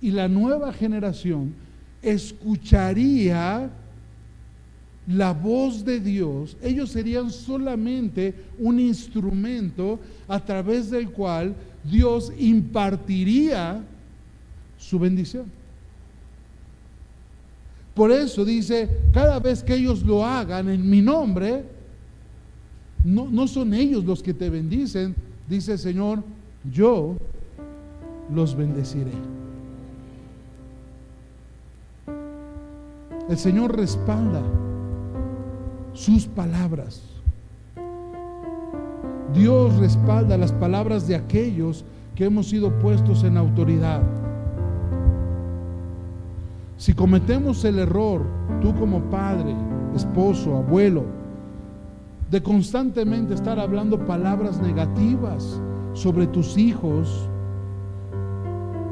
Speaker 2: y la nueva generación escucharía la voz de Dios, ellos serían solamente un instrumento a través del cual Dios impartiría su bendición. Por eso dice, cada vez que ellos lo hagan en mi nombre, no, no son ellos los que te bendicen, dice el Señor, yo los bendeciré. El Señor respalda sus palabras. Dios respalda las palabras de aquellos que hemos sido puestos en autoridad. Si cometemos el error, tú como padre, esposo, abuelo, de constantemente estar hablando palabras negativas sobre tus hijos,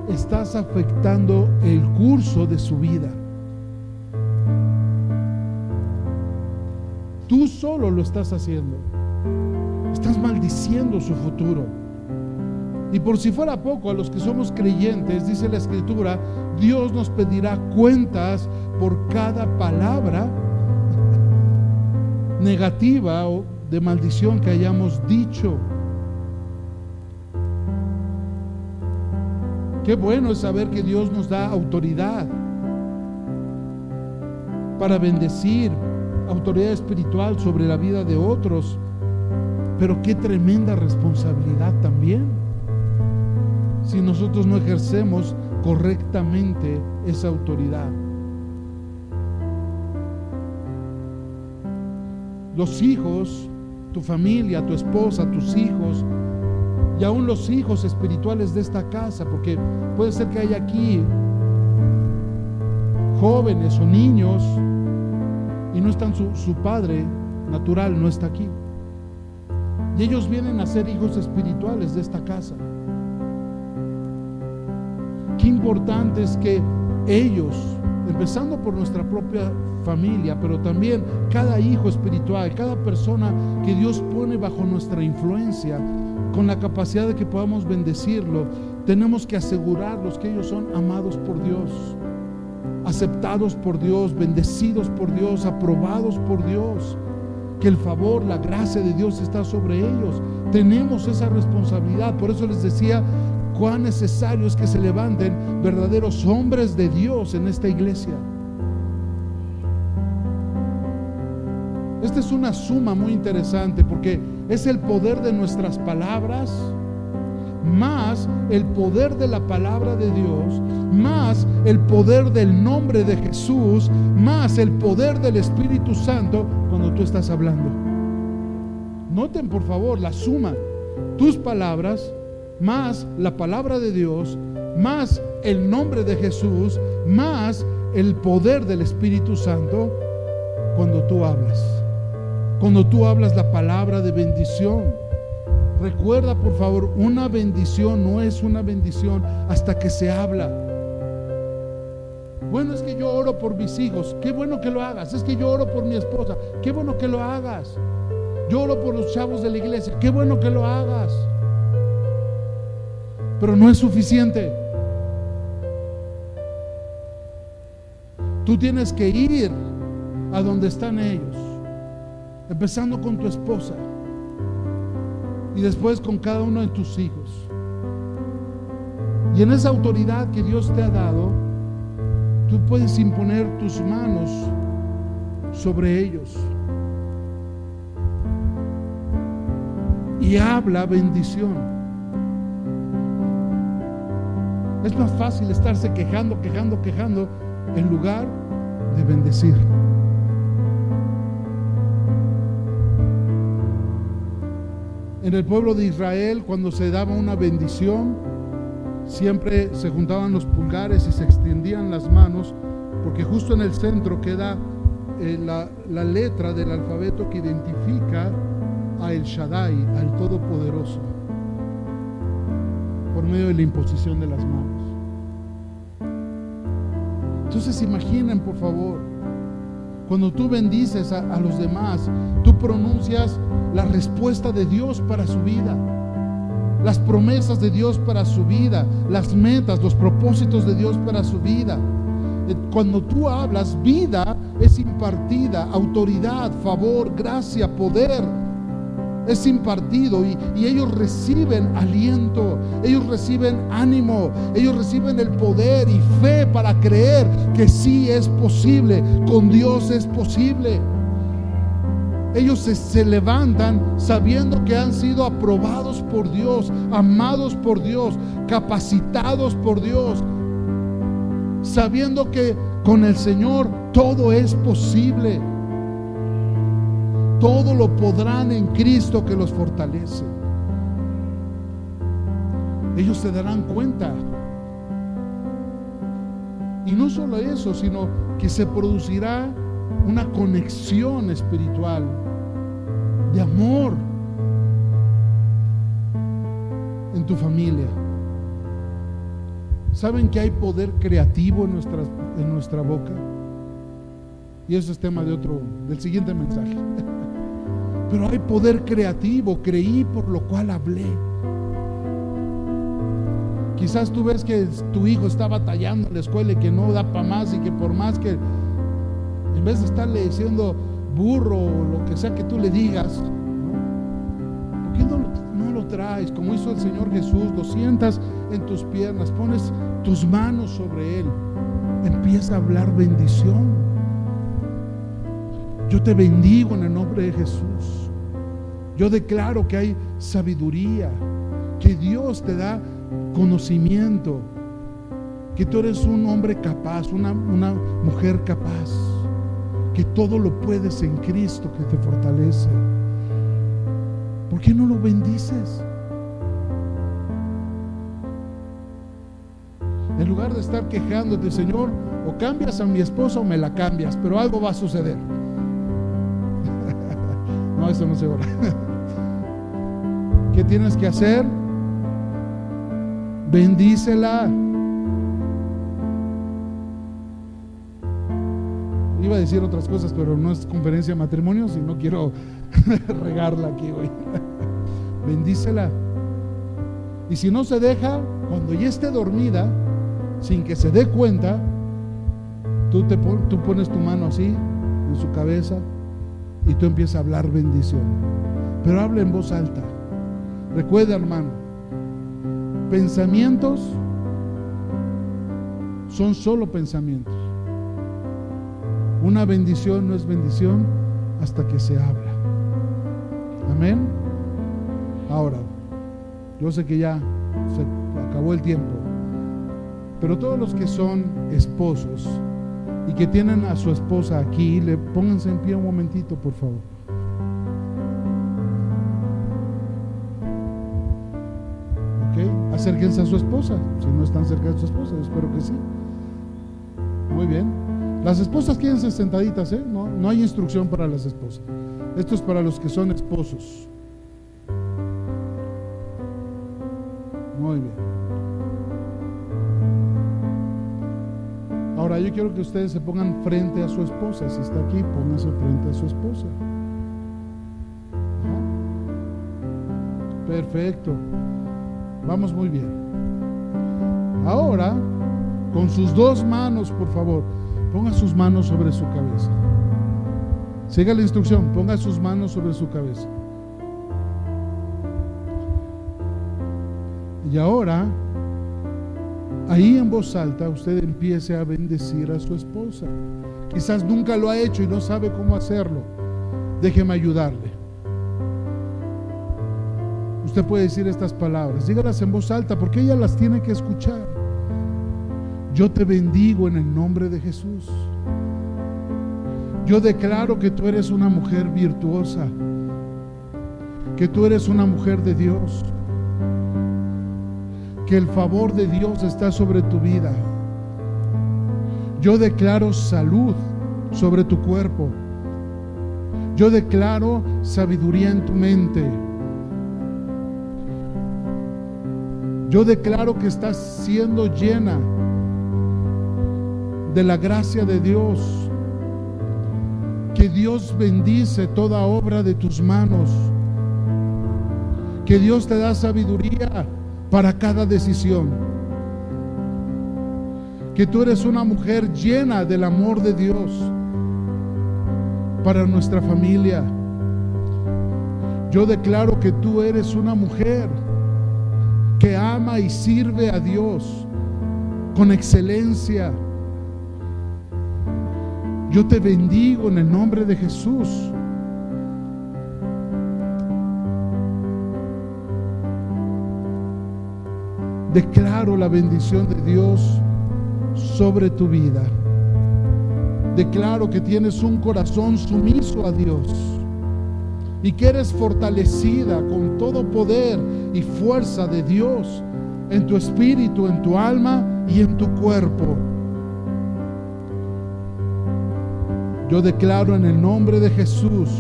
Speaker 2: estás afectando el curso de su vida. Tú solo lo estás haciendo. Estás maldiciendo su futuro. Y por si fuera poco, a los que somos creyentes, dice la escritura, Dios nos pedirá cuentas por cada palabra negativa o de maldición que hayamos dicho. Qué bueno es saber que Dios nos da autoridad para bendecir, autoridad espiritual sobre la vida de otros, pero qué tremenda responsabilidad también si nosotros no ejercemos correctamente esa autoridad. Los hijos, tu familia, tu esposa, tus hijos, y aún los hijos espirituales de esta casa, porque puede ser que haya aquí jóvenes o niños y no están su, padre natural, no está aquí. Y ellos vienen a ser hijos espirituales de esta casa. Qué importante es que ellos, empezando por nuestra propia familia, pero también cada hijo espiritual, cada persona que Dios pone bajo nuestra influencia, con la capacidad de que podamos bendecirlo, tenemos que asegurarlos que ellos son amados por Dios, aceptados por Dios, bendecidos por Dios, aprobados por Dios, que el favor, la gracia de Dios está sobre ellos. Tenemos esa responsabilidad, por eso les decía cuán necesario es que se levanten verdaderos hombres de Dios en esta iglesia. Esta es una suma muy interesante porque es el poder de nuestras palabras, más el poder de la palabra de Dios, más el poder del nombre de Jesús, más el poder del Espíritu Santo cuando tú estás hablando. Noten por favor la suma. Tus palabras, más la palabra de Dios, más el nombre de Jesús, más el poder del Espíritu Santo cuando tú hablas. Cuando tú hablas la palabra de bendición. Recuerda, por favor, una bendición no es una bendición hasta que se habla. Bueno, es que yo oro por mis hijos. Qué bueno que lo hagas. Es que yo oro por mi esposa. Qué bueno que lo hagas. Yo oro por los chavos de la iglesia. Qué bueno que lo hagas. Pero no es suficiente. Tú tienes que ir a donde están ellos empezando con tu esposa y después con cada uno de tus hijos. Y en esa autoridad que Dios te ha dado, tú puedes imponer tus manos sobre ellos. Y habla bendición. Es más fácil estarse quejando, quejando, quejando, en lugar de bendecir. En el pueblo de Israel, cuando se daba una bendición, siempre se juntaban los pulgares y se extendían las manos, porque justo en el centro queda eh, la, letra del alfabeto que identifica a El Shaddai, al Todopoderoso, por medio de la imposición de las manos. Entonces imaginen, por favor, cuando tú bendices a, los demás, tú pronuncias la respuesta de Dios para su vida, las promesas de Dios para su vida, las metas, los propósitos de Dios para su vida. Eh, cuando tú hablas, vida es impartida, autoridad, favor, gracia, poder es impartido y, ellos reciben aliento, ellos reciben ánimo, ellos reciben el poder y fe para creer que sí es posible, con Dios es posible ellos se, levantan sabiendo que han sido aprobados por Dios, amados por Dios, capacitados por Dios, sabiendo que con el Señor todo es posible. Todo lo podrán en Cristo que los fortalece. Ellos se darán cuenta. Y no solo eso, sino que se producirá una conexión espiritual de amor en tu familia. ¿Saben que hay poder creativo en nuestra, en nuestra boca? Y eso es tema de otro, del siguiente mensaje. <laughs> Pero hay poder creativo, creí por lo cual hablé. Quizás tú ves que tu hijo está batallando en la escuela y que no da para más y que por más que, en vez de estarle diciendo, burro o lo que sea que tú le digas, ¿por qué no no lo traes? Como hizo el Señor Jesús, lo sientas en tus piernas, pones tus manos sobre él, empieza a hablar bendición. Yo te bendigo en el nombre de Jesús. Yo declaro que hay sabiduría, que Dios te da conocimiento, que tú eres un hombre capaz, una, una mujer capaz que todo lo puedes en Cristo que te fortalece. ¿Por qué no lo bendices? En lugar de estar quejándote, Señor, o cambias a mi esposa o me la cambias, pero algo va a suceder. Eso no se ora. ¿Qué tienes que hacer? Bendícela. Iba a decir otras cosas, pero no es conferencia de matrimonios y no quiero <laughs> regarla aquí hoy. Bendícela. Y si no se deja, cuando ya esté dormida, sin que se dé cuenta, tú, te tú pones tu mano así en su cabeza y tú empiezas a hablar bendición. Pero habla en voz alta. Recuerda, hermano, pensamientos son solo pensamientos. Una bendición no es bendición hasta que se habla. Amén. Ahora, yo sé que ya se acabó el tiempo, pero todos los que son esposos y que tienen a su esposa aquí, le pónganse en pie un momentito, por favor. ¿Ok? Acérquense a su esposa, si no están cerca de su esposa, espero que sí. Muy bien. Las esposas quédense sentaditas, ¿eh? No, no hay instrucción para las esposas. Esto es para los que son esposos. Muy bien. Yo quiero que ustedes se pongan frente a su esposa. Si está aquí, pónganse frente a su esposa. Perfecto. Vamos muy bien. Ahora, con sus dos manos, por favor, ponga sus manos sobre su cabeza. Siga la instrucción, ponga sus manos sobre su cabeza. Y ahora, ahí en voz alta, usted empiece a bendecir a su esposa. Quizás nunca lo ha hecho y no sabe cómo hacerlo. Déjeme ayudarle. Usted puede decir estas palabras, dígalas en voz alta porque ella las tiene que escuchar. Yo te bendigo en el nombre de Jesús. Yo declaro que tú eres una mujer virtuosa, que tú eres una mujer de Dios, que el favor de Dios está sobre tu vida. Yo declaro salud sobre tu cuerpo. Yo declaro sabiduría en tu mente. Yo declaro que estás siendo llena de la gracia de Dios. Que Dios bendice toda obra de tus manos. Que Dios te da sabiduría para cada decisión. Que tú eres una mujer llena del amor de Dios para nuestra familia. Yo declaro que tú eres una mujer que ama y sirve a Dios con excelencia. Yo te bendigo en el nombre de Jesús. Declaro la bendición de Dios sobre tu vida. Declaro que tienes un corazón sumiso a Dios y que eres fortalecida con todo poder y fuerza de Dios en tu espíritu, en tu alma y en tu cuerpo. Yo declaro en el nombre de Jesús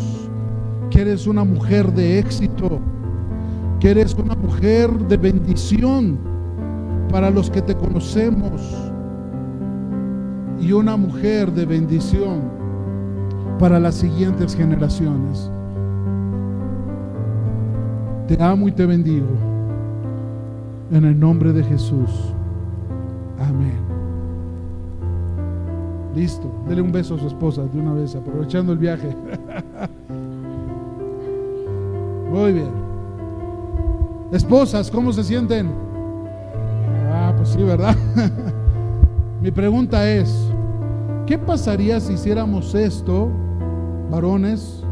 Speaker 2: que eres una mujer de éxito, que eres una mujer de bendición para los que te conocemos y una mujer de bendición para las siguientes generaciones. Te amo y te bendigo. En el nombre de Jesús. Amén. Listo. Dele un beso a su esposa de una vez, aprovechando el viaje. <laughs> Muy bien. Esposas, ¿cómo se sienten? Sí, ¿verdad? <laughs> Mi pregunta es, ¿qué pasaría si hiciéramos esto, varones?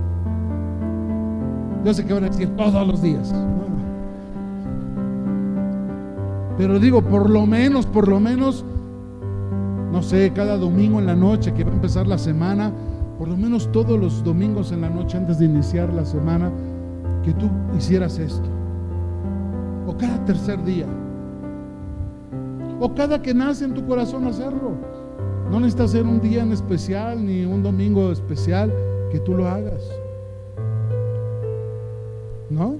Speaker 2: Yo sé que van a decir todos los días. Pero digo, por lo menos, por lo menos, no sé, cada domingo en la noche que va a empezar la semana, por lo menos todos los domingos en la noche antes de iniciar la semana, que tú hicieras esto. O cada tercer día o cada que nace en tu corazón hacerlo. No necesitas ser un día en especial ni un domingo especial que tú lo hagas. ¿No?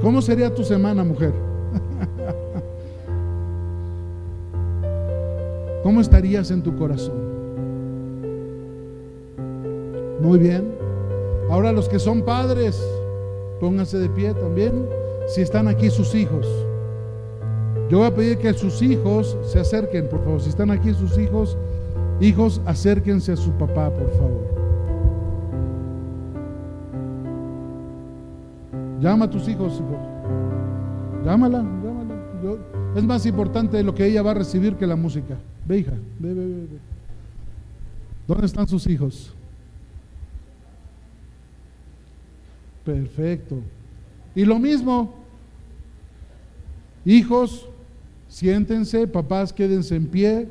Speaker 2: ¿Cómo sería tu semana, mujer? <laughs> ¿Cómo estarías en tu corazón? Muy bien. Ahora los que son padres, pónganse de pie también, si están aquí sus hijos. Yo voy a pedir que sus hijos se acerquen, por favor. Si están aquí sus hijos, hijos, acérquense a su papá, por favor. Llama a tus hijos, hijo. Llámala, llámala. es más importante lo que ella va a recibir que la música. Ve, hija, ve, ve, ve. ¿Dónde están sus hijos? Perfecto. Y lo mismo, hijos, siéntense, papás, quédense en pie.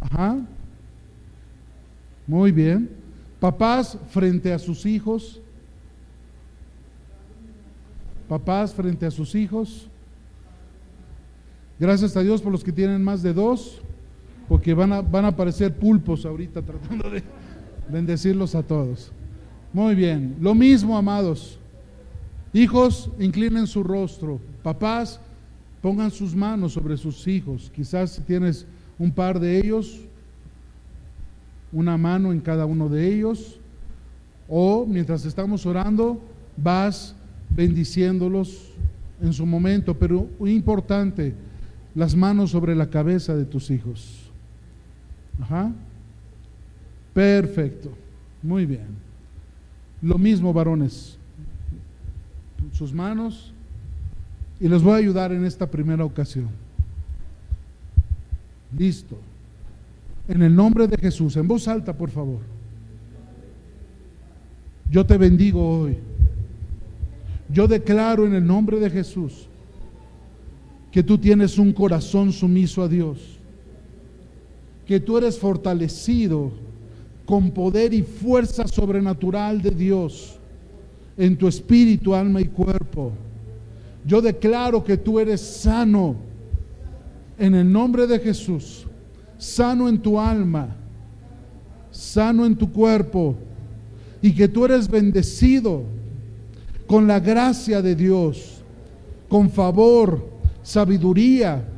Speaker 2: Ajá. Muy bien. Papás frente a sus hijos. Papás frente a sus hijos. Gracias a Dios por los que tienen más de dos, porque van a, van a aparecer pulpos ahorita tratando de bendecirlos a todos. Muy bien, lo mismo, amados. Hijos, inclinen su rostro. Papás, pongan sus manos sobre sus hijos. Quizás si tienes un par de ellos, una mano en cada uno de ellos. O mientras estamos orando, vas bendiciéndolos en su momento. Pero importante, las manos sobre la cabeza de tus hijos. Ajá. Perfecto. Muy bien. Lo mismo, varones. Manos. Y les voy a ayudar en esta primera ocasión. Listo. En el nombre de Jesús, en voz alta, por favor. Yo te bendigo hoy. Yo declaro en el nombre de Jesús que tú tienes un corazón sumiso a Dios, que tú eres fortalecido con poder y fuerza sobrenatural de Dios en tu espíritu, alma y cuerpo. Yo declaro que tú eres sano en el nombre de Jesús, sano en tu alma, sano en tu cuerpo y que tú eres bendecido con la gracia de Dios, con favor, sabiduría,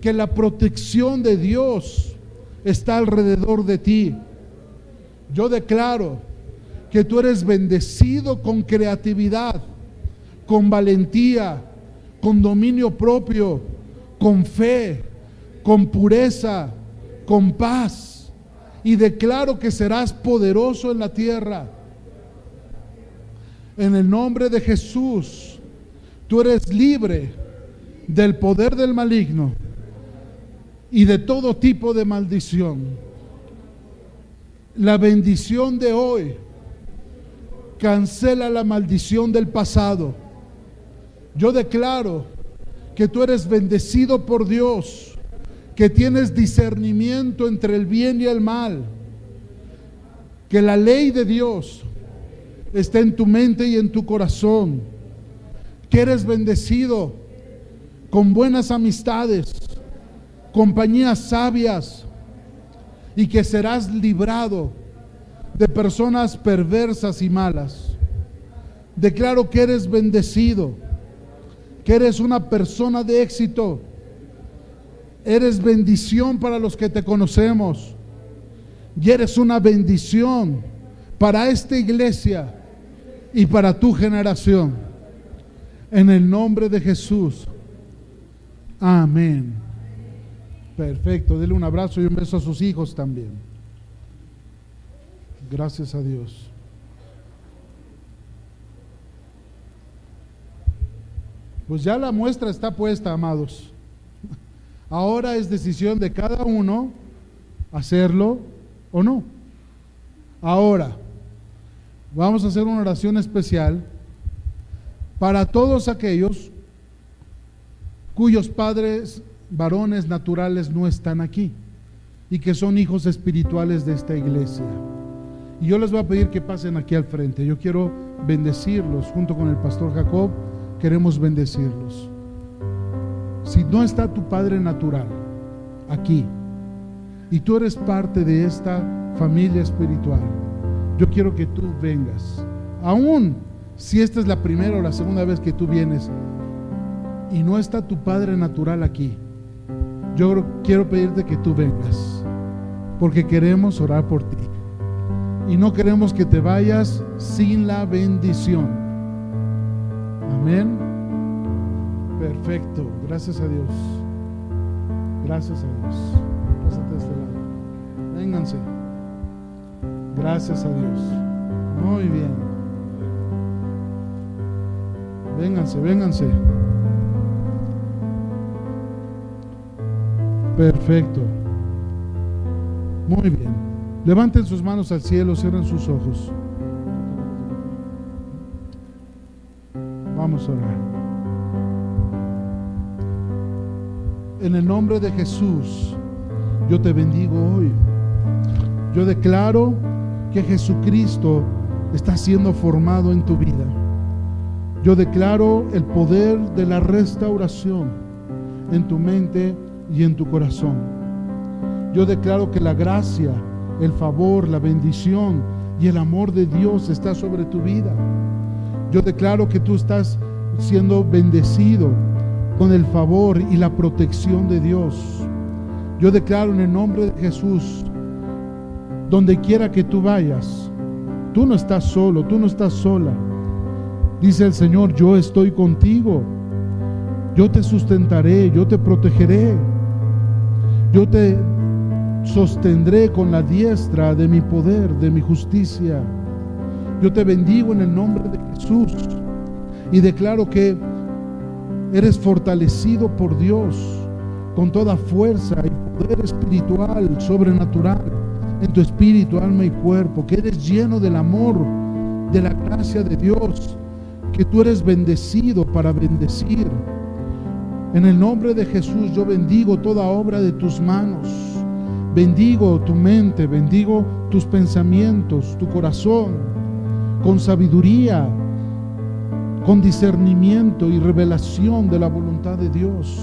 Speaker 2: que la protección de Dios está alrededor de ti yo declaro que tú eres bendecido con creatividad, con valentía, con dominio propio, con fe, con pureza, con paz. Y declaro que serás poderoso en la tierra. En el nombre de Jesús, tú eres libre del poder del maligno y de todo tipo de maldición. La bendición de hoy cancela la maldición del pasado. Yo declaro que tú eres bendecido por Dios, que tienes discernimiento entre el bien y el mal, que la ley de Dios está en tu mente y en tu corazón, que eres bendecido con buenas amistades, compañías sabias, y que serás librado de personas perversas y malas. Declaro que eres bendecido, que eres una persona de éxito, eres bendición para los que te conocemos y eres una bendición para esta iglesia y para tu generación. En el nombre de Jesús. Amén. Perfecto, dele un abrazo y un beso a sus hijos también. Gracias a Dios. Pues ya la muestra está puesta, amados. Ahora es decisión de cada uno hacerlo o no. Ahora, vamos a hacer una oración especial para todos aquellos cuyos padres varones naturales no están aquí y que son hijos espirituales de esta iglesia. Y yo les voy a pedir que pasen aquí al frente. Yo quiero bendecirlos junto con el pastor Jacob. Queremos bendecirlos. Si no está tu padre natural aquí y tú eres parte de esta familia espiritual, yo quiero que tú vengas. Aún si esta es la primera o la segunda vez que tú vienes y no está tu padre natural aquí, yo quiero pedirte que tú vengas porque queremos orar por ti. Y no queremos que te vayas sin la bendición. Amén. Perfecto. Gracias a Dios. Gracias a Dios. Pásate a este lado. Vénganse. Gracias a Dios. Muy bien. Vénganse, vénganse. Perfecto. Muy bien. Levanten sus manos al cielo, cierren sus ojos. Vamos a orar. En el nombre de Jesús, yo te bendigo hoy. Yo declaro que Jesucristo está siendo formado en tu vida. Yo declaro el poder de la restauración en tu mente y en tu corazón. Yo declaro que la gracia, el favor, la bendición y el amor de Dios está sobre tu vida. Yo declaro que tú estás siendo bendecido con el favor y la protección de Dios. Yo declaro en el nombre de Jesús, donde quiera que tú vayas, tú no estás solo, tú no estás sola. Dice el Señor, yo estoy contigo. Yo te sustentaré, yo te protegeré. Yo te sostendré con la diestra de mi poder, de mi justicia. Yo te bendigo en el nombre de Jesús y declaro que eres fortalecido por Dios con toda fuerza y poder espiritual, sobrenatural, en tu espíritu, alma y cuerpo, que eres lleno del amor, de la gracia de Dios, que tú eres bendecido para bendecir en el nombre de Jesús yo bendigo toda obra de tus manos. Bendigo tu mente, bendigo tus pensamientos, tu corazón, con sabiduría, con discernimiento y revelación de la voluntad de Dios.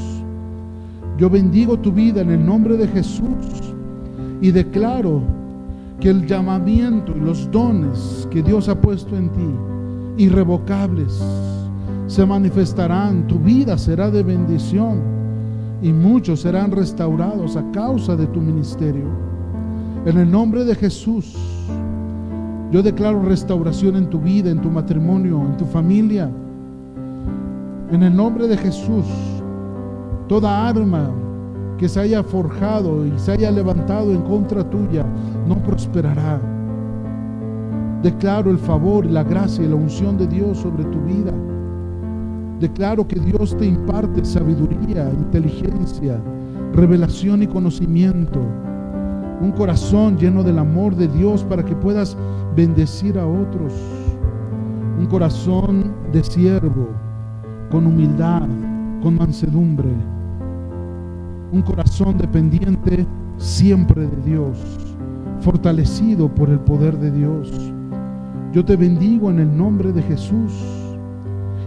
Speaker 2: Yo bendigo tu vida en el nombre de Jesús y declaro que el llamamiento y los dones que Dios ha puesto en ti, irrevocables, se manifestarán, tu vida será de bendición y muchos serán restaurados a causa de tu ministerio. En el nombre de Jesús, yo declaro restauración en tu vida, en tu matrimonio, en tu familia. En el nombre de Jesús, toda arma que se haya forjado y se haya levantado en contra tuya no prosperará. Declaro el favor, la gracia y la unción de Dios sobre tu vida. Declaro que Dios te imparte sabiduría, inteligencia, revelación y conocimiento. Un corazón lleno del amor de Dios para que puedas bendecir a otros. Un corazón de siervo, con humildad, con mansedumbre. Un corazón dependiente siempre de Dios, fortalecido por el poder de Dios. Yo te bendigo en el nombre de Jesús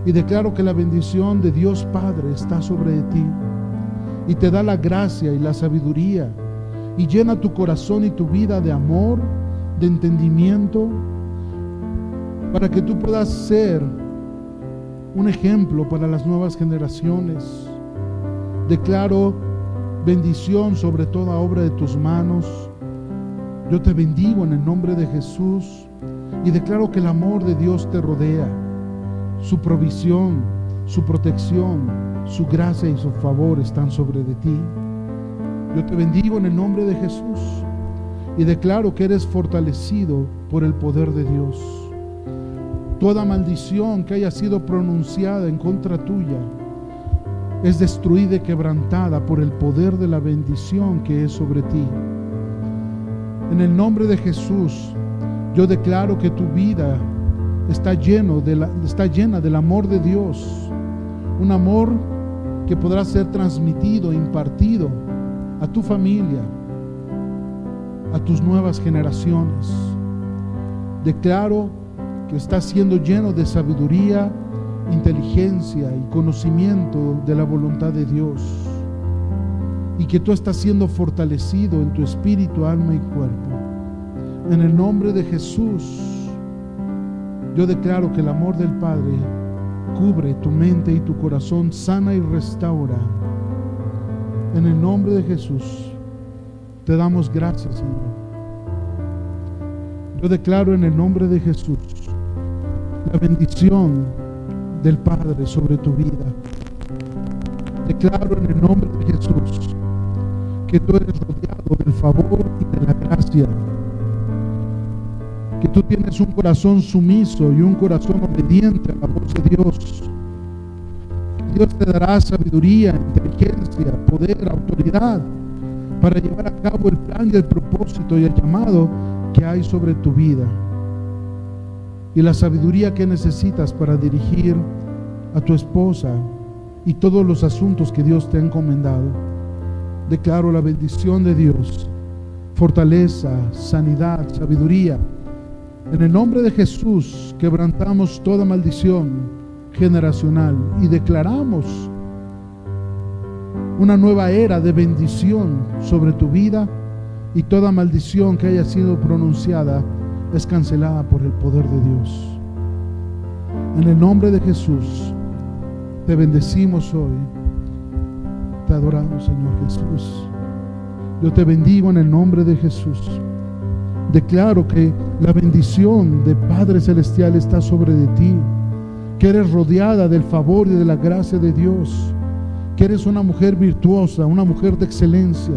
Speaker 2: y declaro que la bendición de Dios Padre está sobre ti y te da la gracia y la sabiduría y llena tu corazón y tu vida de amor, de entendimiento, para que tú puedas ser un ejemplo para las nuevas generaciones. Declaro bendición sobre toda obra de tus manos. Yo te bendigo en el nombre de Jesús y declaro que el amor de Dios te rodea su provisión, su protección, su gracia y su favor están sobre de ti. Yo te bendigo en el nombre de Jesús y declaro que eres fortalecido por el poder de Dios. Toda maldición que haya sido pronunciada en contra tuya es destruida y quebrantada por el poder de la bendición que es sobre ti. En el nombre de Jesús, yo declaro que tu vida está, lleno de la, está llena del amor de Dios, un amor que podrá ser transmitido, impartido a tu familia, a tus nuevas generaciones. Declaro que estás siendo lleno de sabiduría, inteligencia y conocimiento de la voluntad de Dios. Y que tú estás siendo fortalecido en tu espíritu, alma y cuerpo. En el nombre de Jesús yo declaro que el amor del Padre cubre tu mente y tu corazón, sana y restaura. En el nombre de Jesús. Te damos gracias, Señor. Yo declaro en el nombre de Jesús la bendición del Padre sobre tu vida. Declaro en el nombre de Jesús que tú eres rodeado del favor y de la gracia. Que tú tienes un corazón sumiso y un corazón obediente a la voz de Dios. Dios te dará sabiduría, inteligencia, poder, autoridad para llevar a cabo el plan y el propósito y el llamado que hay sobre tu vida. Y la sabiduría que necesitas para dirigir a tu esposa y todos los asuntos que Dios te ha encomendado. Declaro la bendición de Dios, fortaleza, sanidad, sabiduría. En el nombre de Jesús quebrantamos toda maldición generacional y declaramos una nueva era de bendición sobre tu vida y toda maldición que haya sido pronunciada es cancelada por el poder de Dios. En el nombre de Jesús te bendecimos hoy. Te adoramos, Señor Jesús. Yo te bendigo en el nombre de Jesús. Declaro que la bendición de Padre Celestial está sobre de ti, que eres rodeada del favor y de la gracia de Dios, que eres una mujer virtuosa, una mujer de excelencia.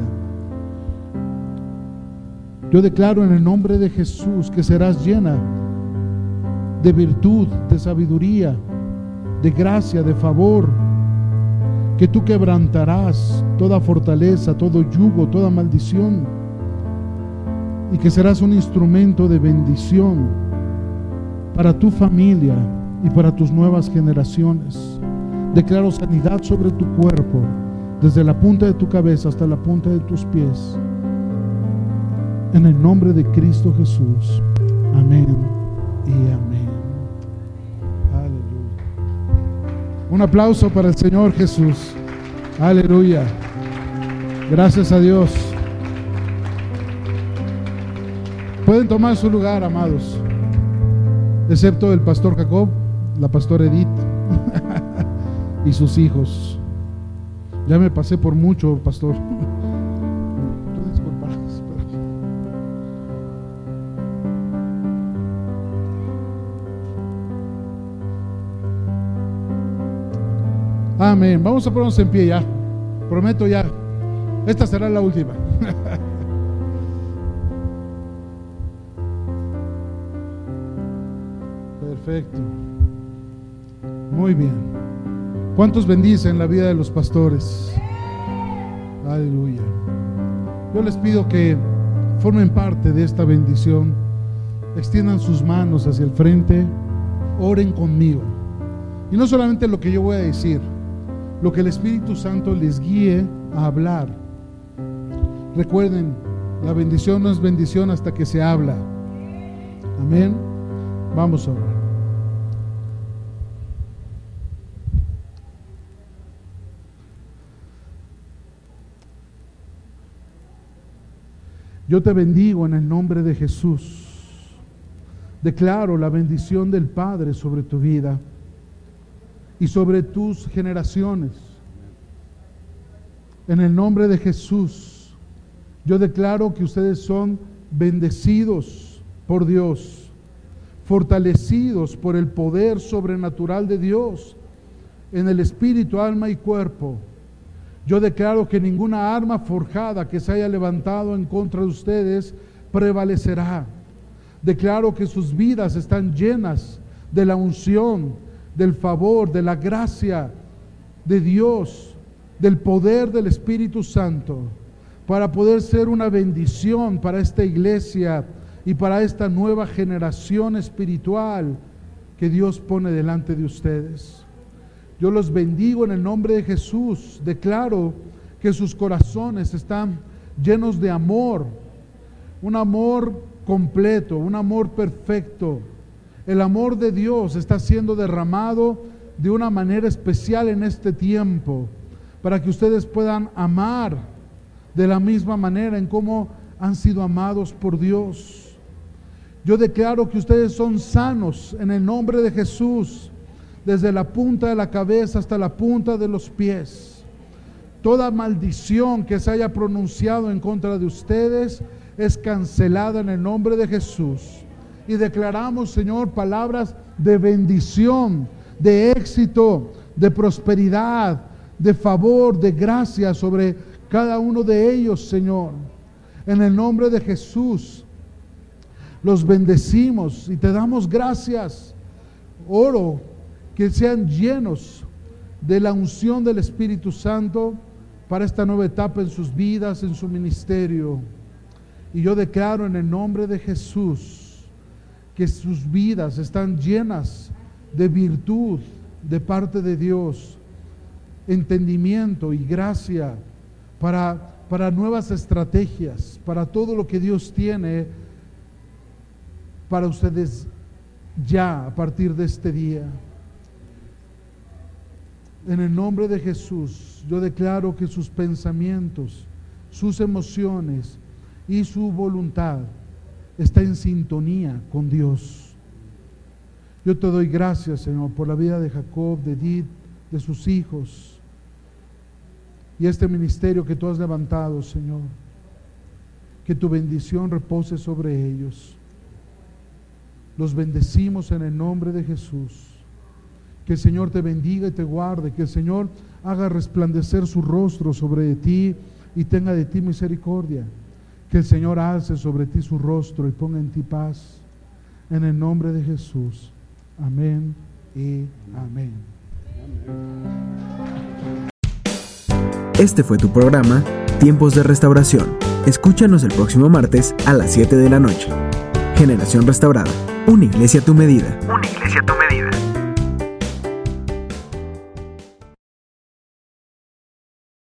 Speaker 2: Yo declaro en el nombre de Jesús que serás llena de virtud, de sabiduría, de gracia, de favor, que tú quebrantarás toda fortaleza, todo yugo, toda maldición, y que serás un instrumento de bendición para tu familia y para tus nuevas generaciones. Declaro sanidad sobre tu cuerpo, desde la punta de tu cabeza hasta la punta de tus pies. En el nombre de Cristo Jesús. Amén y amén. Aleluya. Un aplauso para el Señor Jesús. Aleluya. Gracias a Dios. Pueden tomar su lugar, amados. Excepto el pastor Jacob, la pastora Edith <laughs> y sus hijos. Ya me pasé por mucho, pastor. <laughs> Amén. Vamos a ponernos en pie ya. Prometo ya. Esta será la última. Perfecto. Muy bien. ¿Cuántos bendicen la vida de los pastores? Aleluya. Yo les pido que formen parte de esta bendición. Extiendan sus manos hacia el frente. Oren conmigo. Y no solamente lo que yo voy a decir, lo que el Espíritu Santo les guíe a hablar. Recuerden, la bendición no es bendición hasta que se habla. Amén. Vamos a orar. Yo te bendigo en el nombre de Jesús. Declaro la bendición del Padre sobre tu vida y sobre tus generaciones. En el nombre de Jesús, yo declaro que ustedes son bendecidos por Dios, fortalecidos por el poder sobrenatural de Dios en el espíritu, alma y cuerpo. Yo declaro que ninguna arma forjada que se haya levantado en contra de ustedes prevalecerá. Declaro que sus vidas están llenas de la unción, del favor, de la gracia de Dios, del poder del Espíritu Santo, para poder ser una bendición para esta iglesia y para esta nueva generación espiritual que Dios pone delante de ustedes. Yo los bendigo en el nombre de Jesús. Declaro que sus corazones están llenos de amor, un amor completo, un amor perfecto. El amor de Dios está siendo derramado de una manera especial en este tiempo para que ustedes puedan amar de la misma manera en cómo han sido amados por Dios. Yo declaro que ustedes son sanos en el nombre de Jesús, desde la punta de la cabeza hasta la punta de los pies. Toda maldición que se haya pronunciado en contra de ustedes es cancelada en el nombre de Jesús. Y declaramos, Señor, palabras de bendición, de éxito, de prosperidad, de favor, de gracia sobre cada uno de ellos, Señor. En el nombre de Jesús, los bendecimos y te damos gracias. Oro que sean llenos de la unción del Espíritu Santo para esta nueva etapa en sus vidas, en su ministerio. Y yo declaro en el nombre de Jesús que sus vidas están llenas de virtud de parte de Dios, entendimiento y gracia para, para nuevas estrategias, para todo lo que Dios tiene para ustedes ya a partir de este día. En el nombre de Jesús, yo declaro que sus pensamientos, sus emociones y su voluntad está en sintonía con Dios. Yo te doy gracias, Señor, por la vida de Jacob, de Edith, de sus hijos y este ministerio que tú has levantado, Señor. Que tu bendición repose sobre ellos. Los bendecimos en el nombre de Jesús. Que el Señor te bendiga y te guarde. Que el Señor haga resplandecer su rostro sobre ti y tenga de ti misericordia. Que el Señor alce sobre ti su rostro y ponga en ti paz. En el nombre de Jesús. Amén y amén.
Speaker 1: Este fue tu programa Tiempos de Restauración. Escúchanos el próximo martes a las 7 de la noche. Generación Restaurada. Una iglesia a tu medida. Una iglesia a tu medida.